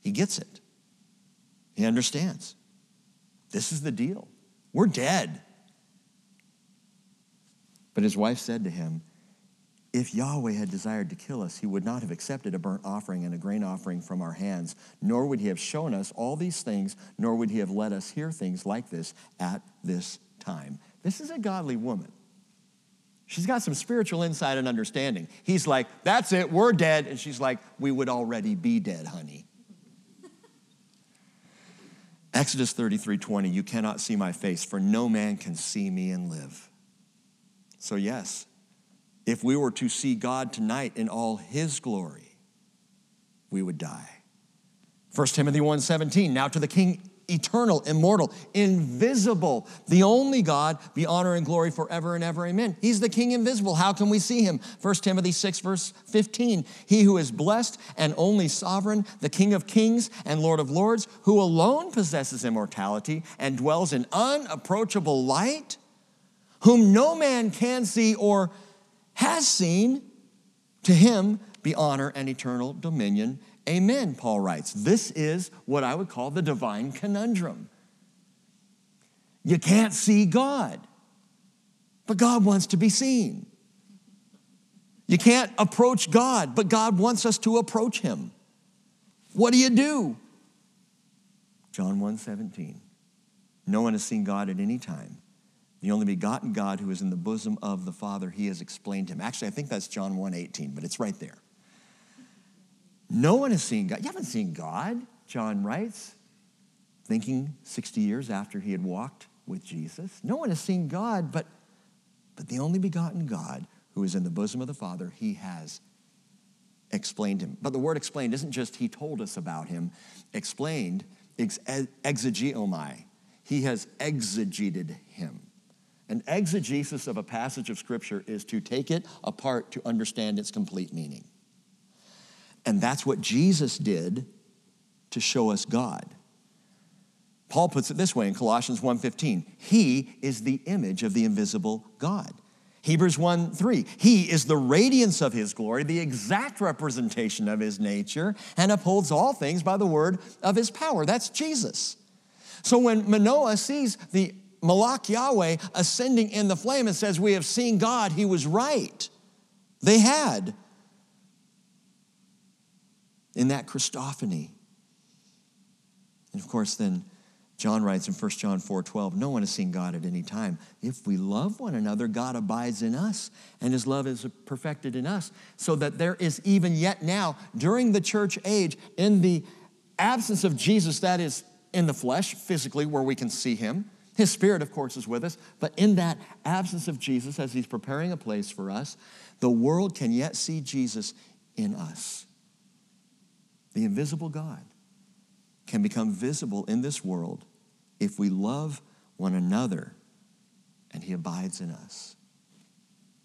He gets it, he understands. This is the deal. We're dead. But his wife said to him, if Yahweh had desired to kill us, he would not have accepted a burnt offering and a grain offering from our hands, nor would he have shown us all these things, nor would he have let us hear things like this at this time. This is a godly woman. She's got some spiritual insight and understanding. He's like, That's it, we're dead. And she's like, We would already be dead, honey. Exodus 33 20, you cannot see my face, for no man can see me and live. So, yes, if we were to see God tonight in all his glory, we would die. 1 Timothy 1:17 Now to the king eternal, immortal, invisible, the only God, be honor and glory forever and ever. Amen. He's the king invisible. How can we see him? 1 Timothy 6, verse 15. He who is blessed and only sovereign, the king of kings and lord of lords, who alone possesses immortality and dwells in unapproachable light, whom no man can see or has seen, to him be honor and eternal dominion. Amen, Paul writes. This is what I would call the divine conundrum. You can't see God, but God wants to be seen. You can't approach God, but God wants us to approach him. What do you do? John 1 17. No one has seen God at any time the only begotten God who is in the bosom of the Father, he has explained him. Actually, I think that's John 1 18, but it's right there. No one has seen God. You haven't seen God, John writes, thinking 60 years after he had walked with Jesus. No one has seen God, but, but the only begotten God who is in the bosom of the Father, he has explained him. But the word explained isn't just he told us about him, explained, ex- exegeomai. He has exegeted him. An exegesis of a passage of Scripture is to take it apart to understand its complete meaning. And that's what Jesus did to show us God. Paul puts it this way in Colossians 1:15. He is the image of the invisible God. Hebrews 1 3, he is the radiance of his glory, the exact representation of his nature, and upholds all things by the word of his power. That's Jesus. So when Manoah sees the Malach Yahweh ascending in the flame and says, We have seen God, he was right. They had. In that Christophany. And of course, then John writes in 1 John 4 12, no one has seen God at any time. If we love one another, God abides in us, and his love is perfected in us. So that there is even yet now, during the church age, in the absence of Jesus, that is in the flesh, physically, where we can see him. His spirit, of course, is with us, but in that absence of Jesus, as he's preparing a place for us, the world can yet see Jesus in us. The invisible God can become visible in this world if we love one another and he abides in us.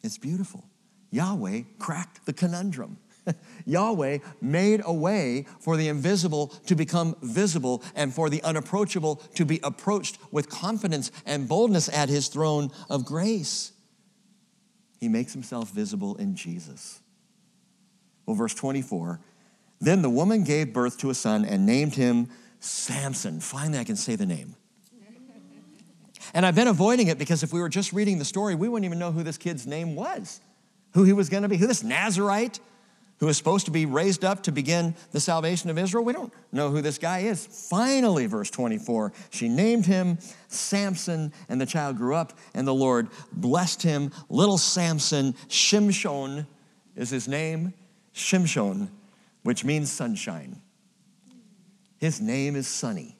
It's beautiful. Yahweh cracked the conundrum. Yahweh made a way for the invisible to become visible and for the unapproachable to be approached with confidence and boldness at his throne of grace. He makes himself visible in Jesus. Well, verse 24 then the woman gave birth to a son and named him Samson. Finally, I can say the name. And I've been avoiding it because if we were just reading the story, we wouldn't even know who this kid's name was, who he was going to be, who this Nazarite who is supposed to be raised up to begin the salvation of Israel. We don't know who this guy is. Finally, verse 24, she named him Samson, and the child grew up, and the Lord blessed him. Little Samson, Shimshon is his name, Shimshon which means sunshine. His name is Sunny.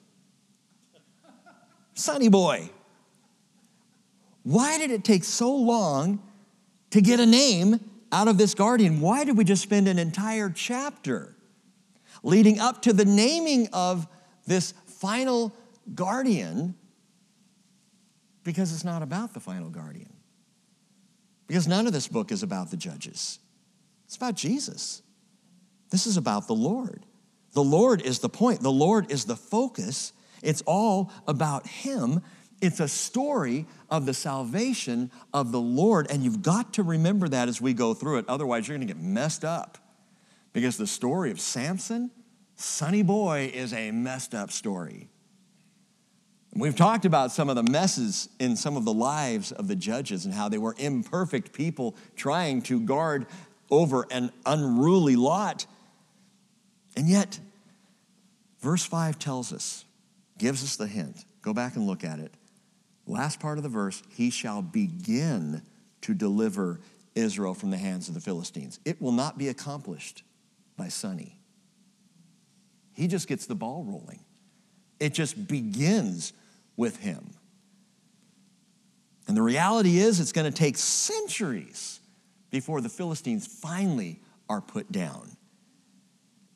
Sunny boy. Why did it take so long to get a name out of this guardian? Why did we just spend an entire chapter leading up to the naming of this final guardian? Because it's not about the final guardian. Because none of this book is about the judges, it's about Jesus. This is about the Lord. The Lord is the point, the Lord is the focus. It's all about Him. It's a story of the salvation of the Lord, and you've got to remember that as we go through it. Otherwise, you're going to get messed up. Because the story of Samson, Sonny Boy, is a messed up story. We've talked about some of the messes in some of the lives of the judges and how they were imperfect people trying to guard over an unruly lot. And yet, verse 5 tells us, gives us the hint. Go back and look at it. Last part of the verse, he shall begin to deliver Israel from the hands of the Philistines. It will not be accomplished by Sonny. He just gets the ball rolling. It just begins with him. And the reality is, it's going to take centuries before the Philistines finally are put down.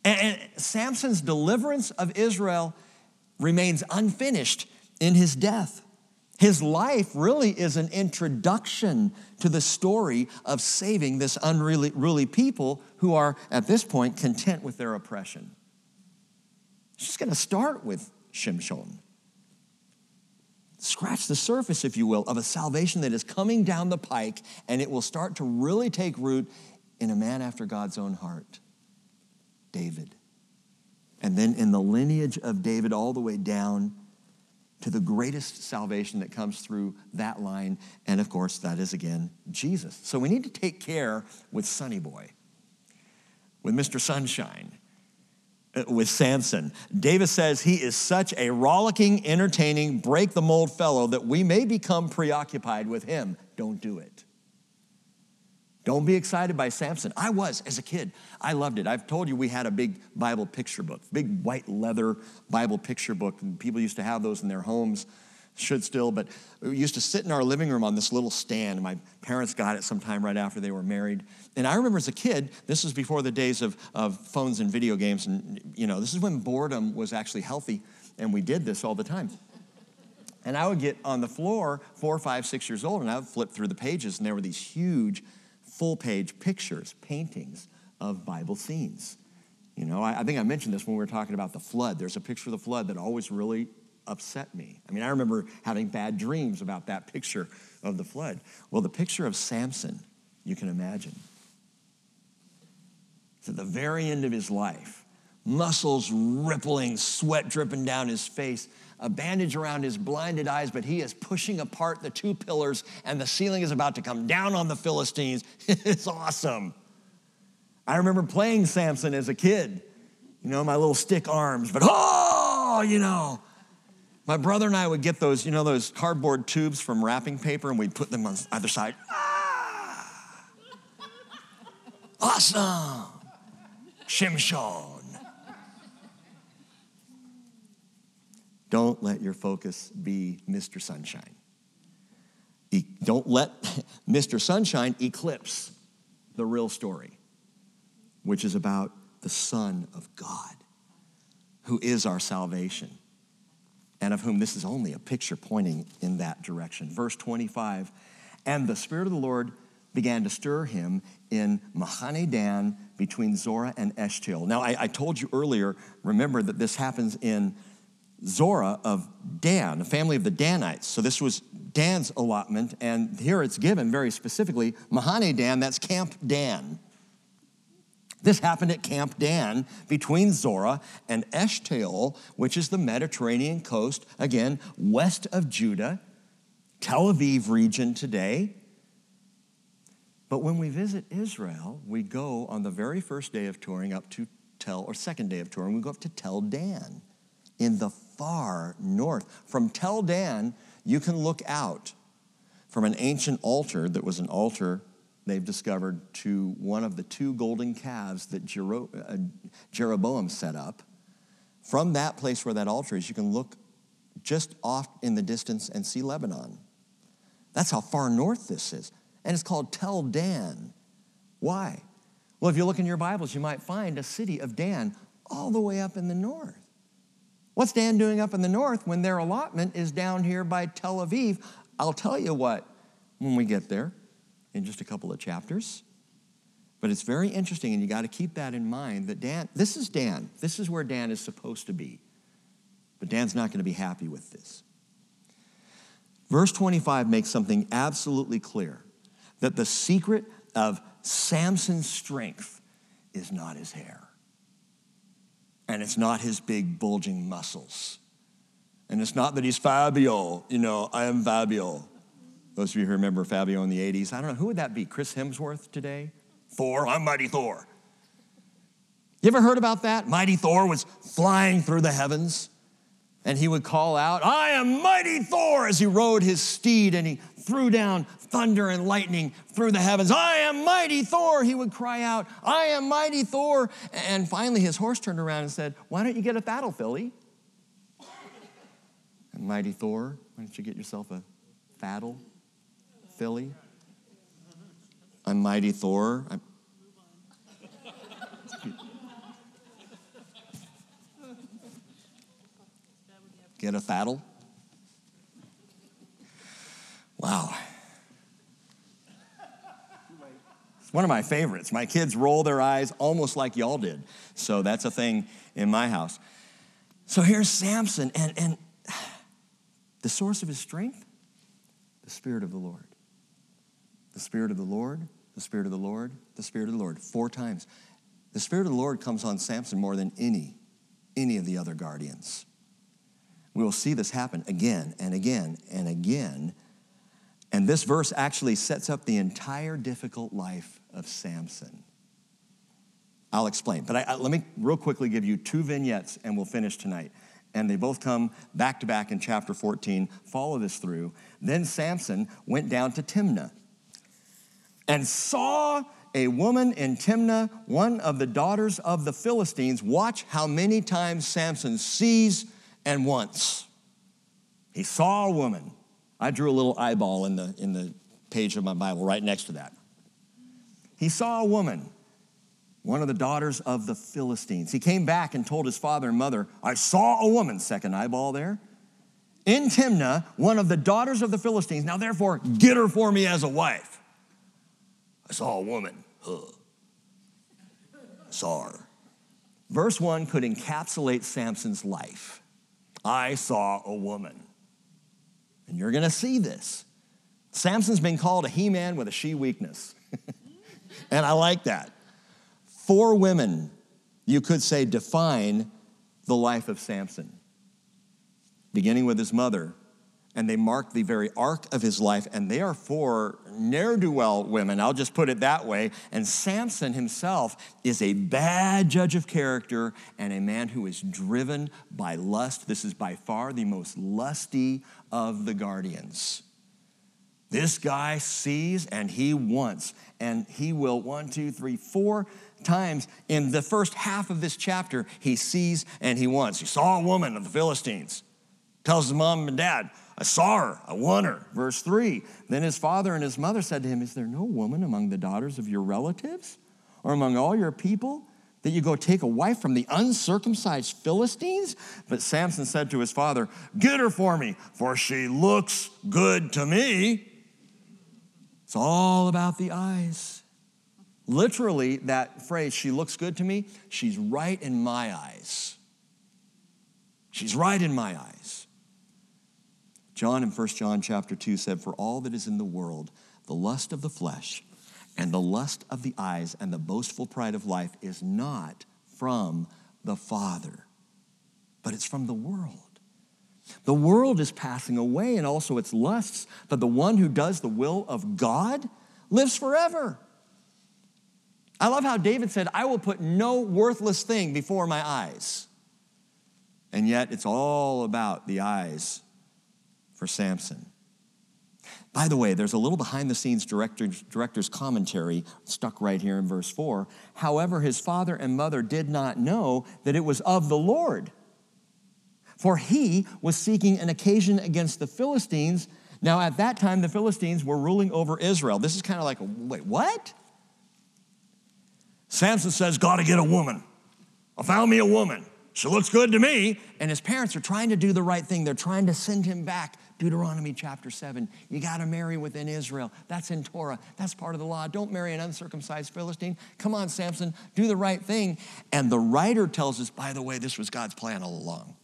And, Samson's deliverance of Israel remains unfinished in his death. His life really is an introduction to the story of saving this unruly people who are, at this point, content with their oppression. Just going to start with Shimshon. Scratch the surface, if you will, of a salvation that is coming down the pike, and it will start to really take root in a man after God's own heart. David. And then in the lineage of David, all the way down to the greatest salvation that comes through that line. And of course, that is again Jesus. So we need to take care with Sonny Boy, with Mr. Sunshine, uh, with Samson. Davis says he is such a rollicking, entertaining, break the mold fellow that we may become preoccupied with him. Don't do it. Don't be excited by Samson. I was as a kid. I loved it. I've told you we had a big Bible picture book, big white leather Bible picture book, and people used to have those in their homes. should still, but we used to sit in our living room on this little stand. My parents got it sometime right after they were married. And I remember as a kid, this was before the days of, of phones and video games. And, you know, this is when boredom was actually healthy, and we did this all the time. And I would get on the floor, four, five, six years old, and I would flip through the pages, and there were these huge full page pictures, paintings of Bible scenes. You know, I, I, think I mentioned this when we were talking about the flood. There's a picture of the flood that always really upset me. I mean, I remember having bad dreams about that picture of the flood. Well, the picture of Samson, you can imagine. It's at the very end of his life, muscles rippling, sweat dripping down his face, a bandage around his blinded eyes, but he is pushing apart the two pillars, and the ceiling is about to come down on the Philistines. it's awesome. I remember playing Samson as a kid, you know, my little stick arms, but oh, you know, my brother and I would get those, you know, those cardboard tubes from wrapping paper and we'd put them on either side. Ah! Awesome. Shimshon. Don't let your focus be Mr. Sunshine. E- don't let Mr. Sunshine eclipse the real story, which is about the Son of God, who is our salvation and of whom this is only a picture pointing in that direction. Verse 25 And the Spirit of the Lord began to stir him in Mahane Dan between Zorah and Eshtaol. Now, I, I, told you earlier, remember that this happens in Zorah of Dan, a family of the Danites. So this was Dan's allotment, and here it's given very specifically Mahane Dan, that's Camp Dan. This happened at Camp Dan between Zorah and Eshtaol, which is the Mediterranean coast, again, west of Judah, Tel Aviv region today. But when we visit Israel, we go on the very first day of touring up to Tel, or second day of touring, we go up to Tel Dan in the far north. From Tel Dan, you can look out from an ancient altar that was an altar they've discovered to one of the two golden calves that uh, Jeroboam set up. From that place where that altar is, you can look just off in the distance and see Lebanon. That's how far north this is. And it's called Tel Dan. Why? Well, if you look in your Bibles, you might find a city of Dan all the way up in the north. What's Dan doing up in the north when their allotment is down here by Tel Aviv? I'll tell you what when we get there in just a couple of chapters. But it's very interesting, and you got to keep that in mind that Dan, this is Dan. This is where Dan is supposed to be. But Dan's not going to be happy with this. Verse 25 makes something absolutely clear that the secret of Samson's strength is not his hair, and it's not his big bulging muscles. And it's not that he's Fabio, you know, I am Fabio. Those of you who remember Fabio in the 80s, I don't know, who would that be? Chris Hemsworth today? Thor, I'm Mighty Thor. You ever heard about that? Mighty Thor was flying through the heavens and he would call out, I am Mighty Thor, as he rode his steed and he threw down thunder and lightning through the heavens. I am Mighty Thor, he would cry out, I am Mighty Thor. And finally his horse turned around and said, Why don't you get a saddle, Philly? And Mighty Thor, why don't you get yourself a saddle? Philly. I'm Mighty Thor. I'm... Get a saddle. Wow. It's one of my favorites. My kids roll their eyes almost like y'all did. So that's a thing in my house. So here's Samson, and, and the source of his strength, the Spirit of the Lord. The Spirit of the Lord, the Spirit of the Lord, the Spirit of the Lord. Four times. The Spirit of the Lord comes on Samson more than any, any of the other guardians. We will see this happen again and again and again. And this verse actually sets up the entire difficult life of Samson. I'll explain, but I, I, let me real quickly give you two vignettes and we'll finish tonight. And they both come back to back in chapter 14. Follow this through. Then Samson went down to Timnah and saw a woman in Timnah, one of the daughters of the Philistines. Watch how many times Samson sees and wants. He saw a woman. I drew a little eyeball in the, in the page of my Bible right next to that. He saw a woman, one of the daughters of the Philistines. He came back and told his father and mother, I saw a woman, second eyeball there, in Timnah, one of the daughters of the Philistines. Now, therefore, get her for me as a wife. I saw a woman. Huh. I saw her. Verse 1 could encapsulate Samson's life. I saw a woman. And you're going to see this. Samson's been called a he man with a she weakness. and I like that. Four women, you could say, define the life of Samson, beginning with his mother. And they mark the very arc of his life, and they are for ne'er do well women. I'll just put it that way. And Samson himself is a bad judge of character and a man who is driven by lust. This is by far the most lusty of the guardians. This guy sees and he wants, and he will one, two, three, four times in the first half of this chapter, he sees and he wants. He saw a woman of the Philistines, tells his mom and dad, I saw her, I won her. Verse three. Then his father and his mother said to him, Is there no woman among the daughters of your relatives or among all your people that you go take a wife from the uncircumcised Philistines? But Samson said to his father, Get her for me, for she looks good to me. It's all about the eyes. Literally, that phrase, she looks good to me, she's right in my eyes. She's right in my eyes. John in 1 John chapter 2 said, For all that is in the world, the lust of the flesh and the lust of the eyes and the boastful pride of life is not from the Father, but it's from the world. The world is passing away and also its lusts, but the one who does the will of God lives forever. I love how David said, I will put no worthless thing before my eyes. And yet it's all about the eyes for Samson. By the way, there's a little behind the scenes director's, director's commentary stuck right here in verse 4. However, his father and mother did not know that it was of the Lord for he was seeking an occasion against the Philistines. Now, at that time, the Philistines were ruling over Israel. This is kind of like, wait, what? Samson says, Gotta get a woman. I found me a woman. She looks good to me. And his parents are trying to do the right thing. They're trying to send him back. Deuteronomy chapter 7. You got to marry within Israel. That's in Torah. That's part of the law. Don't marry an uncircumcised Philistine. Come on, Samson, do the right thing. And the writer tells us, by the way, this was God's plan all along.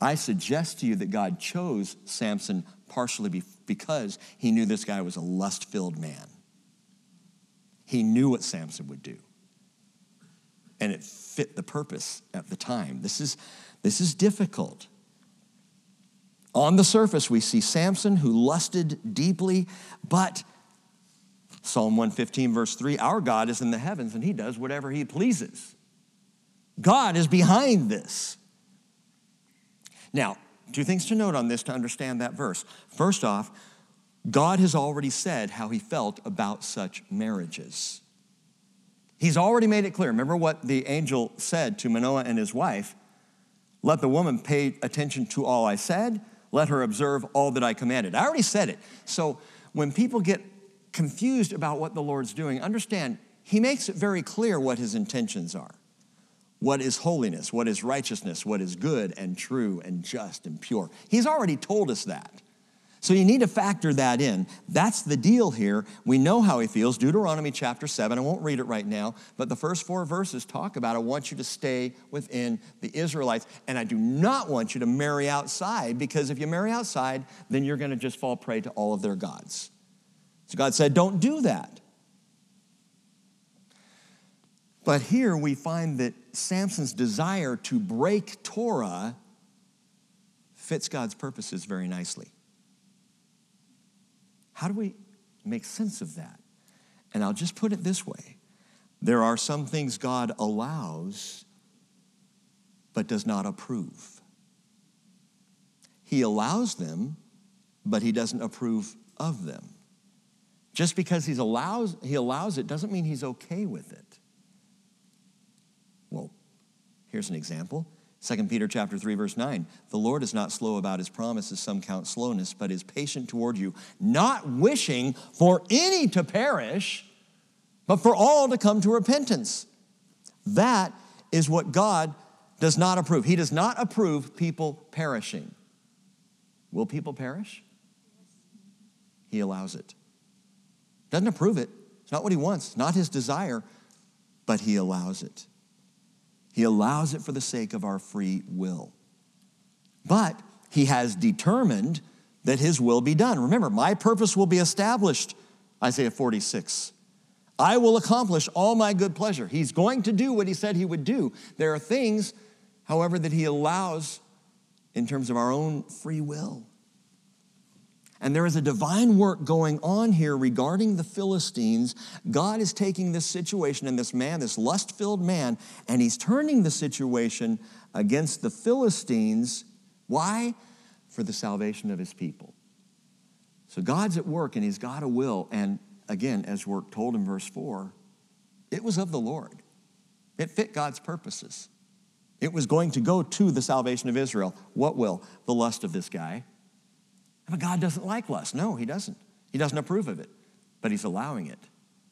I suggest to you that God chose Samson partially because he knew this guy was a lust filled man. He knew what Samson would do. And it fit the purpose at the time. This is, this is difficult. On the surface, we see Samson who lusted deeply, but Psalm 115, verse 3 our God is in the heavens and he does whatever he pleases. God is behind this. Now, two things to note on this to understand that verse. First off, God has already said how he felt about such marriages. He's already made it clear. Remember what the angel said to Manoah and his wife? Let the woman pay attention to all I said, let her observe all that I commanded. I already said it. So when people get confused about what the Lord's doing, understand he makes it very clear what his intentions are what is holiness, what is righteousness, what is good and true and just and pure. He's already told us that. So you need to factor that in. That's the deal here. We know how he feels. Deuteronomy chapter 7, I won't read it right now, but the first four verses talk about I want you to stay within the Israelites, and I do not want you to marry outside because if you marry outside, then you're going to just fall prey to all of their gods. So God said, don't do that. But here we find that Samson's desire to break Torah fits God's purposes very nicely. How do we make sense of that? And I'll just put it this way there are some things God allows but does not approve. He allows them, but he doesn't approve of them. Just because he's allows, he allows it doesn't mean he's okay with it. Well, here's an example 2 Peter chapter 3 verse 9. The Lord is not slow about his promises some count slowness, but is patient toward you, not wishing for any to perish, but for all to come to repentance. That is what God does not approve. He does not approve people perishing. Will people perish? He allows it. Doesn't approve it. It's not what he wants, not his desire, but he allows it. He allows it for the sake of our free will. But he has determined that his will be done. Remember, my purpose will be established, Isaiah 46. I will accomplish all my good pleasure. He's going to do what he said he would do. There are things, however, that he allows in terms of our own free will. And there is a divine work going on here regarding the Philistines. God is taking this situation and this man, this lust filled man, and he's turning the situation against the Philistines. Why? For the salvation of his people. So God's at work and he's got a will. And again, as we're told in verse 4, it was of the Lord, it fit God's purposes. It was going to go to the salvation of Israel. What will? The lust of this guy but God doesn't like lust. No, He doesn't. He doesn't approve of it, but He's allowing it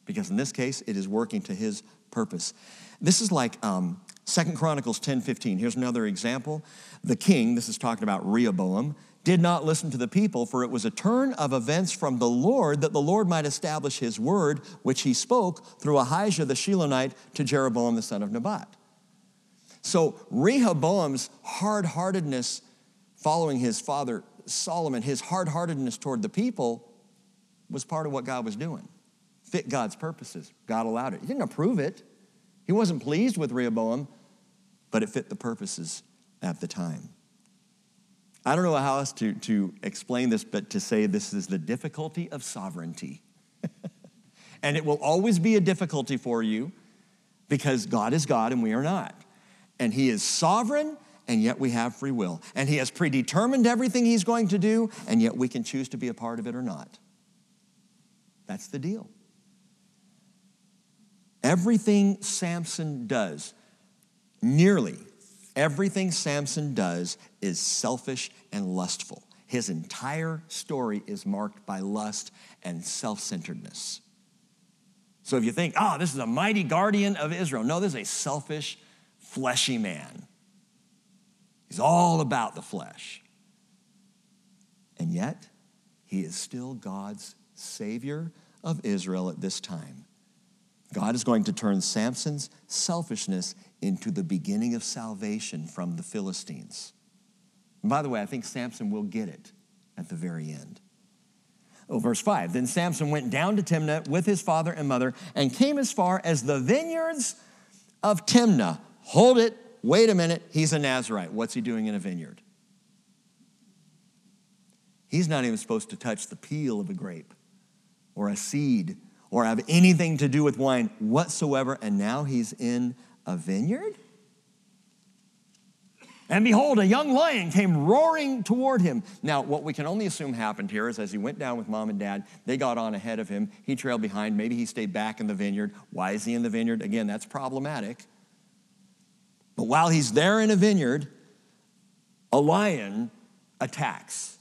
because in this case, it is working to His purpose. This is like um, 2 Chronicles 10 15. Here's another example. The king, this is talking about Rehoboam, did not listen to the people, for it was a turn of events from the Lord that the Lord might establish his word, which he spoke through Ahijah the Shilonite to Jeroboam the son of Nebat. So Rehoboam's hard heartedness following his father Solomon, his hard heartedness toward the people was part of what God was doing, fit God's purposes. God allowed it. He didn't approve it, he wasn't pleased with Rehoboam, but it fit the purposes at the time. I don't know how else to, to explain this, but to say this is the difficulty of sovereignty. and it will always be a difficulty for you because God is God and we are not. And He is sovereign and yet we have free will. And He has predetermined everything He's going to do, and yet we can choose to be a part of it or not. That's the deal. Everything Samson does, nearly everything Samson does, is selfish and lustful. His entire story is marked by lust and self centeredness. So if you think, oh, this is a mighty guardian of Israel, no, this is a selfish, fleshy man He's all about the flesh. And yet, he is still God's Savior of Israel at this time. God is going to turn Samson's selfishness into the beginning of salvation from the Philistines. And by the way, I think Samson will get it at the very end. Oh, verse 5 Then Samson went down to Timnah with his father and mother and came as far as the vineyards of Timnah. Hold it, Wait a minute, he's a Nazarite. What's he doing in a vineyard? He's not even supposed to touch the peel of a grape or a seed or have anything to do with wine whatsoever, and now he's in a vineyard? And behold, a young lion came roaring toward him. Now, what we can only assume happened here is as he went down with mom and dad, they got on ahead of him. He trailed behind. Maybe he stayed back in the vineyard. Why is he in the vineyard? Again, that's problematic. But while he's there in a vineyard, a lion attacks.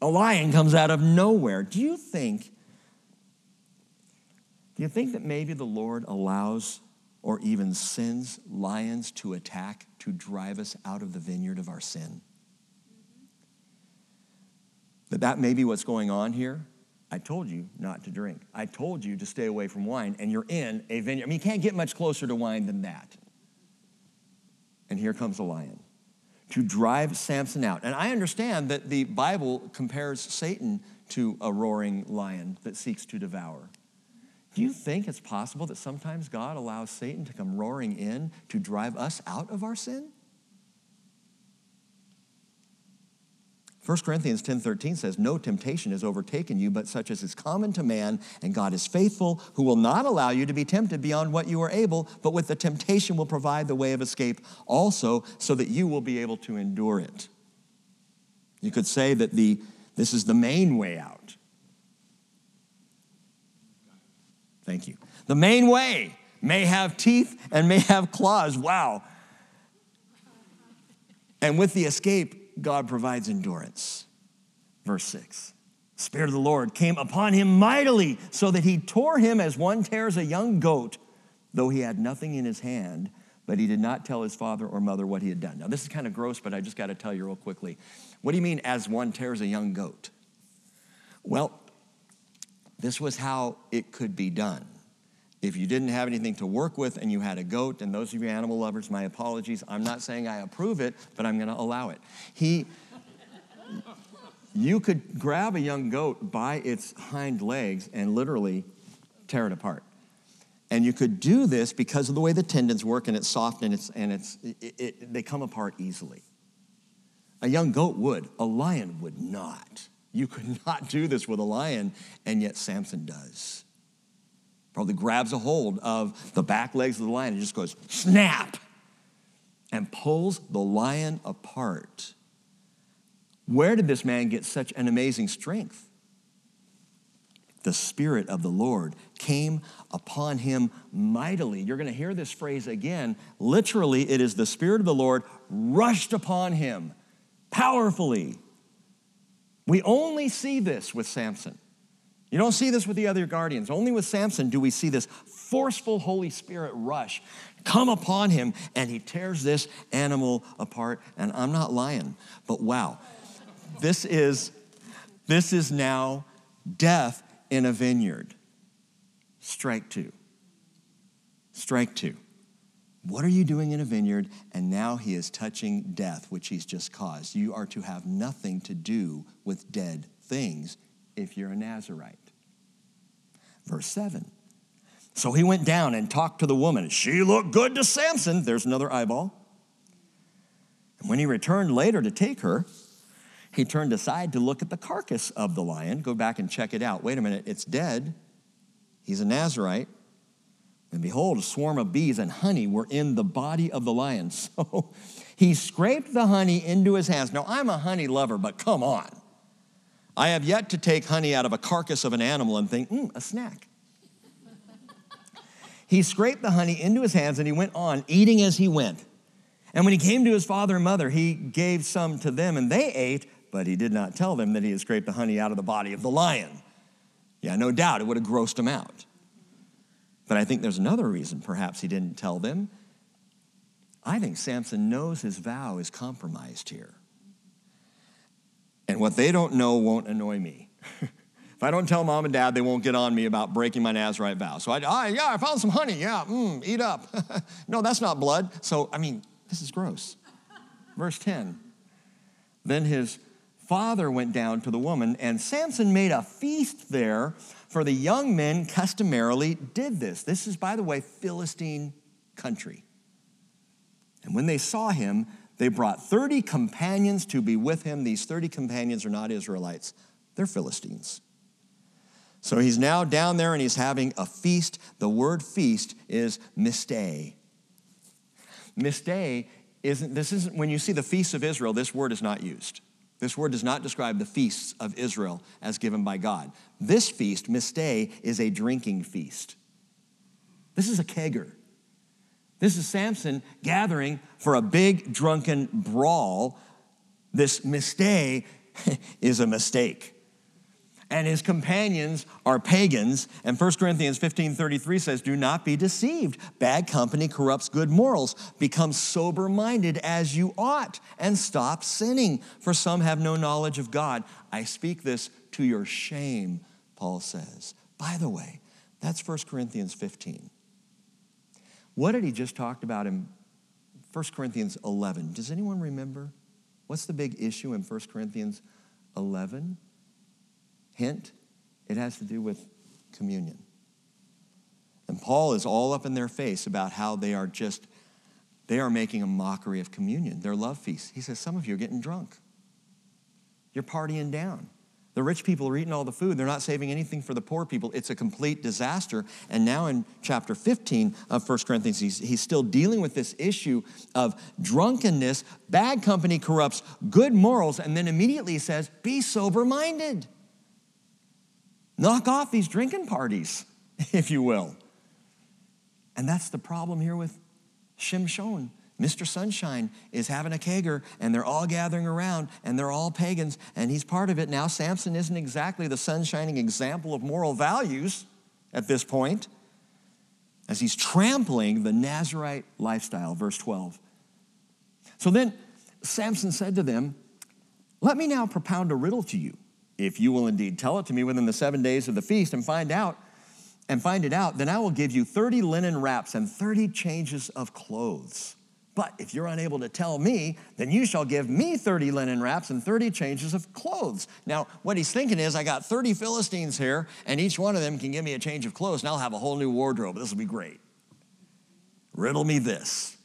A lion comes out of nowhere. Do you think do you think that maybe the Lord allows or even sends lions to attack to drive us out of the vineyard of our sin? That that may be what's going on here? I told you not to drink. I told you to stay away from wine, and you're in a vineyard. I mean, you can't get much closer to wine than that and here comes a lion to drive Samson out. And I understand that the Bible compares Satan to a roaring lion that seeks to devour. Do you think it's possible that sometimes God allows Satan to come roaring in to drive us out of our sin? 1 Corinthians 10:13 says, "No temptation has overtaken you but such as is common to man, and God is faithful, who will not allow you to be tempted beyond what you are able, but with the temptation will provide the way of escape also, so that you will be able to endure it." You could say that the this is the main way out. Thank you. The main way may have teeth and may have claws. Wow. And with the escape, God provides endurance. Verse 6 Spirit of the Lord came upon him mightily, so that he tore him as one tears a young goat, though he had nothing in his hand, but he did not tell his father or mother what he had done. Now, this is kind of gross, but I just got to tell you real quickly. What do you mean, as one tears a young goat? Well, this was how it could be done. If you didn't have anything to work with and you had a goat, and those of you animal lovers, my apologies. I'm not saying I approve it, but I'm going to allow it. He, you could grab a young goat by its hind legs and literally tear it apart. And you could do this because of the way the tendons work and it's soft and, it's, and it's, it, it, they come apart easily. A young goat would, a lion would not. You could not do this with a lion, and yet Samson does probably grabs a hold of the back legs of the lion and just goes snap and pulls the lion apart. Where did this man get such an amazing strength? The Spirit of the Lord came upon him mightily. You're going to hear this phrase again. Literally, it is the Spirit of the Lord rushed upon him powerfully. We only see this with Samson. You don't see this with the other guardians. Only with Samson do we see this forceful Holy Spirit rush come upon him and he tears this animal apart. And I'm not lying, but wow. This is this is now death in a vineyard. Strike two. Strike two. What are you doing in a vineyard? And now he is touching death, which he's just caused. You are to have nothing to do with dead things if you're a Nazarite. Verse 7. So he went down and talked to the woman. She looked good to Samson. There's another eyeball. And when he returned later to take her, he turned aside to look at the carcass of the lion, go back and check it out. Wait a minute, it's dead. He's a Nazarite. And behold, a swarm of bees and honey were in the body of the lion. So he scraped the honey into his hands. Now, I'm a honey lover, but come on. I have yet to take honey out of a carcass of an animal and think, hmm, a snack. he scraped the honey into his hands and he went on, eating as he went. And when he came to his father and mother, he gave some to them and they ate, but he did not tell them that he had scraped the honey out of the body of the lion. Yeah, no doubt it would have grossed him out. But I think there's another reason perhaps he didn't tell them. I think Samson knows his vow is compromised here. And what they don't know won't annoy me. if I don't tell mom and dad, they won't get on me about breaking my Nazarite vow. So I, ah, yeah, I found some honey. Yeah, mm, eat up. no, that's not blood. So, I mean, this is gross. Verse 10. Then his father went down to the woman, and Samson made a feast there, for the young men customarily did this. This is, by the way, Philistine country. And when they saw him, they brought 30 companions to be with him. These 30 companions are not Israelites, they're Philistines. So he's now down there and he's having a feast. The word feast is mistay. Mistay isn't, this isn't, when you see the feasts of Israel, this word is not used. This word does not describe the feasts of Israel as given by God. This feast, mistay, is a drinking feast. This is a kegger. This is Samson gathering for a big drunken brawl. This mistake is a mistake. And his companions are pagans. And 1 Corinthians 15 33 says, Do not be deceived. Bad company corrupts good morals. Become sober minded as you ought and stop sinning, for some have no knowledge of God. I speak this to your shame, Paul says. By the way, that's 1 Corinthians 15. What did he just talk about in 1 Corinthians 11? Does anyone remember? What's the big issue in 1 Corinthians 11? Hint, it has to do with communion. And Paul is all up in their face about how they are just, they are making a mockery of communion, their love feast. He says, Some of you are getting drunk. You're partying down. The rich people are eating all the food. They're not saving anything for the poor people. It's a complete disaster. And now in chapter 15 of 1 Corinthians, he's, he's still dealing with this issue of drunkenness. Bad company corrupts good morals. And then immediately he says, Be sober minded. Knock off these drinking parties, if you will. And that's the problem here with Shimshon. Mr. Sunshine is having a kegger and they're all gathering around and they're all pagans and he's part of it. Now, Samson isn't exactly the sunshining example of moral values at this point as he's trampling the Nazarite lifestyle, verse 12. So then Samson said to them, Let me now propound a riddle to you. If you will indeed tell it to me within the seven days of the feast and find out, and find it out, then I will give you 30 linen wraps and 30 changes of clothes. But if you're unable to tell me, then you shall give me 30 linen wraps and 30 changes of clothes. Now, what he's thinking is, I got 30 Philistines here, and each one of them can give me a change of clothes, and I'll have a whole new wardrobe. This will be great. Riddle me this.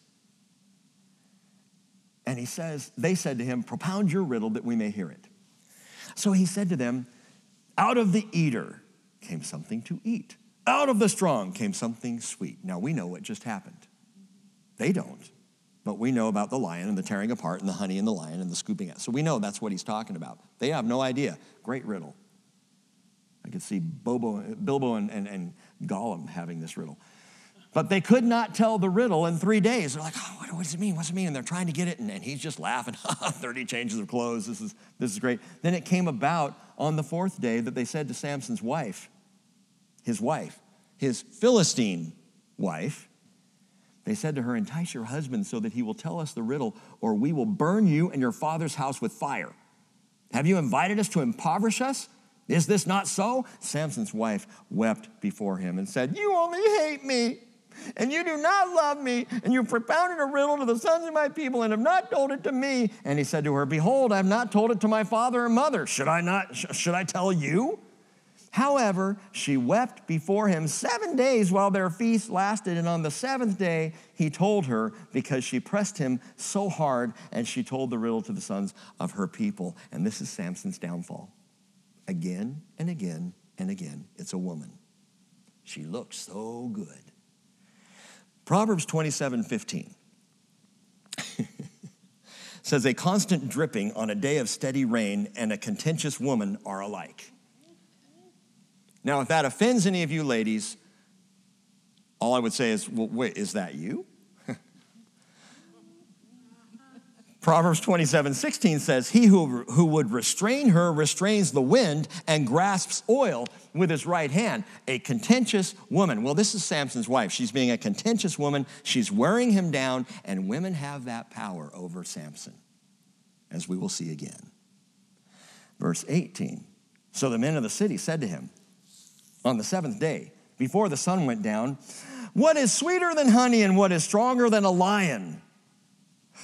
And he says, they said to him, Propound your riddle that we may hear it. So he said to them, Out of the eater came something to eat, out of the strong came something sweet. Now we know what just happened. They don't. But we know about the lion and the tearing apart and the honey and the lion and the scooping out. So we know that's what he's talking about. They have no idea. Great riddle. I could see Bobo, Bilbo and, and, and Gollum having this riddle. But they could not tell the riddle in three days. They're like, oh, what, what does it mean? What's it mean? And they're trying to get it, and, and he's just laughing. 30 changes of clothes. This is, this is great. Then it came about on the fourth day that they said to Samson's wife, his wife, his Philistine wife, they said to her, Entice your husband so that he will tell us the riddle, or we will burn you and your father's house with fire. Have you invited us to impoverish us? Is this not so? Samson's wife wept before him and said, You only hate me, and you do not love me, and you've propounded a riddle to the sons of my people and have not told it to me. And he said to her, Behold, I have not told it to my father or mother. Should I not? Should I tell you? However, she wept before him seven days while their feast lasted, and on the seventh day he told her because she pressed him so hard, and she told the riddle to the sons of her people. And this is Samson's downfall. Again and again and again, it's a woman. She looks so good. Proverbs 27 15 says, A constant dripping on a day of steady rain and a contentious woman are alike. Now, if that offends any of you ladies, all I would say is, well, wait, is that you? Proverbs 27 16 says, He who, who would restrain her restrains the wind and grasps oil with his right hand. A contentious woman. Well, this is Samson's wife. She's being a contentious woman. She's wearing him down, and women have that power over Samson, as we will see again. Verse 18 So the men of the city said to him, on the seventh day, before the sun went down, What is sweeter than honey and what is stronger than a lion?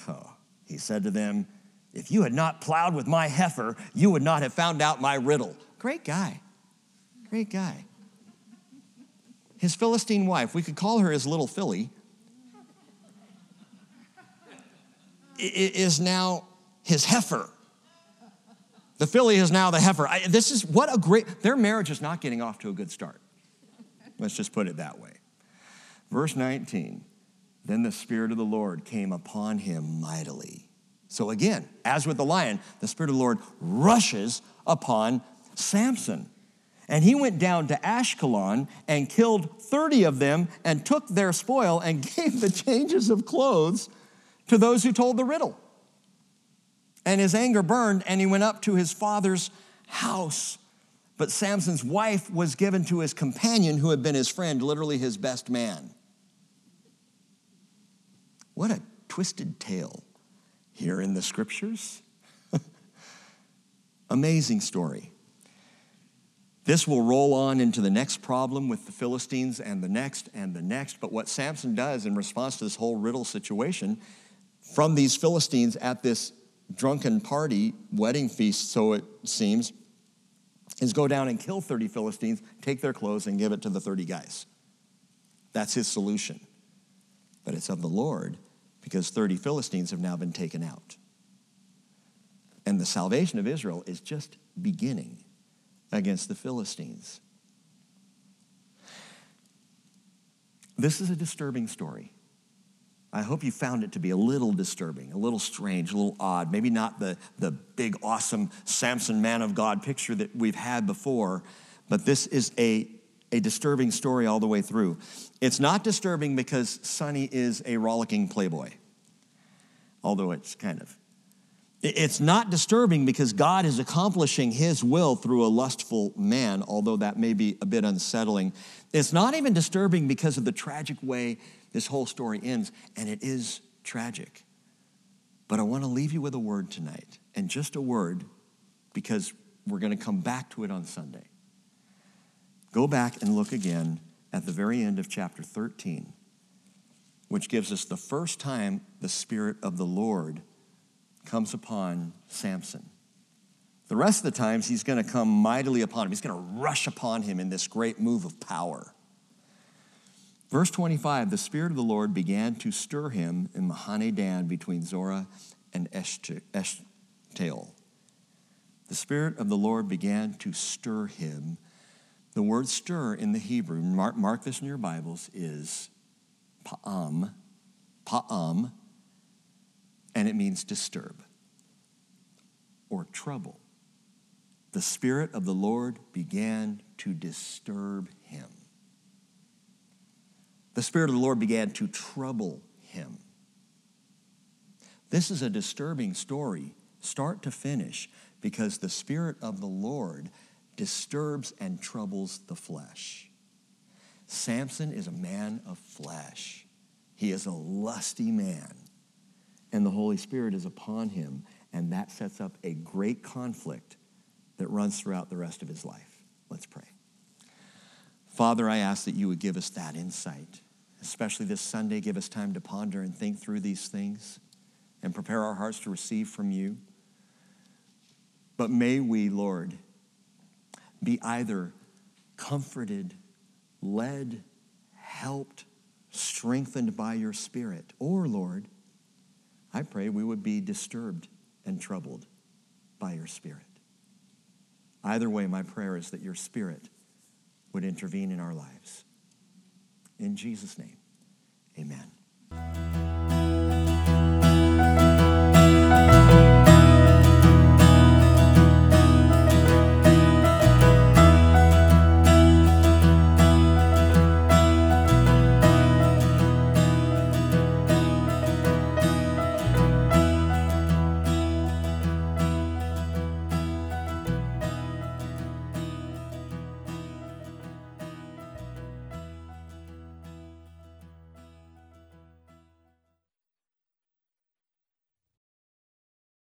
Oh, he said to them, If you had not plowed with my heifer, you would not have found out my riddle. Great guy. Great guy. His Philistine wife, we could call her his little filly, is now his heifer. The filly is now the heifer. I, this is what a great, their marriage is not getting off to a good start. Let's just put it that way. Verse 19 Then the Spirit of the Lord came upon him mightily. So again, as with the lion, the Spirit of the Lord rushes upon Samson. And he went down to Ashkelon and killed 30 of them and took their spoil and gave the changes of clothes to those who told the riddle. And his anger burned, and he went up to his father's house. But Samson's wife was given to his companion, who had been his friend, literally his best man. What a twisted tale here in the scriptures. Amazing story. This will roll on into the next problem with the Philistines and the next and the next. But what Samson does in response to this whole riddle situation from these Philistines at this drunken party, wedding feast, so it seems, is go down and kill 30 Philistines, take their clothes, and give it to the 30 guys. That's his solution. But it's of the Lord because 30 Philistines have now been taken out. And the salvation of Israel is just beginning against the Philistines. This is a disturbing story. I hope you found it to be a little disturbing, a little strange, a little odd. Maybe not the, the big, awesome Samson man of God picture that we've had before, but this is a, a disturbing story all the way through. It's not disturbing because Sonny is a rollicking playboy. although it's kind of. It's not disturbing because God is accomplishing his will through a lustful man, although that may be a bit unsettling. It's not even disturbing because of the tragic way this whole story ends, and it is tragic. But I want to leave you with a word tonight, and just a word because we're going to come back to it on Sunday. Go back and look again at the very end of chapter 13, which gives us the first time the Spirit of the Lord comes upon Samson. The rest of the times, he's going to come mightily upon him. He's going to rush upon him in this great move of power. Verse 25 the Spirit of the Lord began to stir him in Mahaneh Dan between Zorah and Eshtaol. The Spirit of the Lord began to stir him. The word stir in the Hebrew, mark, mark this in your Bibles, is pa'am, pa'am, and it means disturb or trouble. The Spirit of the Lord began to disturb. The Spirit of the Lord began to trouble him. This is a disturbing story, start to finish, because the Spirit of the Lord disturbs and troubles the flesh. Samson is a man of flesh, he is a lusty man, and the Holy Spirit is upon him, and that sets up a great conflict that runs throughout the rest of his life. Let's pray. Father, I ask that you would give us that insight, especially this Sunday. Give us time to ponder and think through these things and prepare our hearts to receive from you. But may we, Lord, be either comforted, led, helped, strengthened by your Spirit, or, Lord, I pray we would be disturbed and troubled by your Spirit. Either way, my prayer is that your Spirit would intervene in our lives. In Jesus' name, Amen.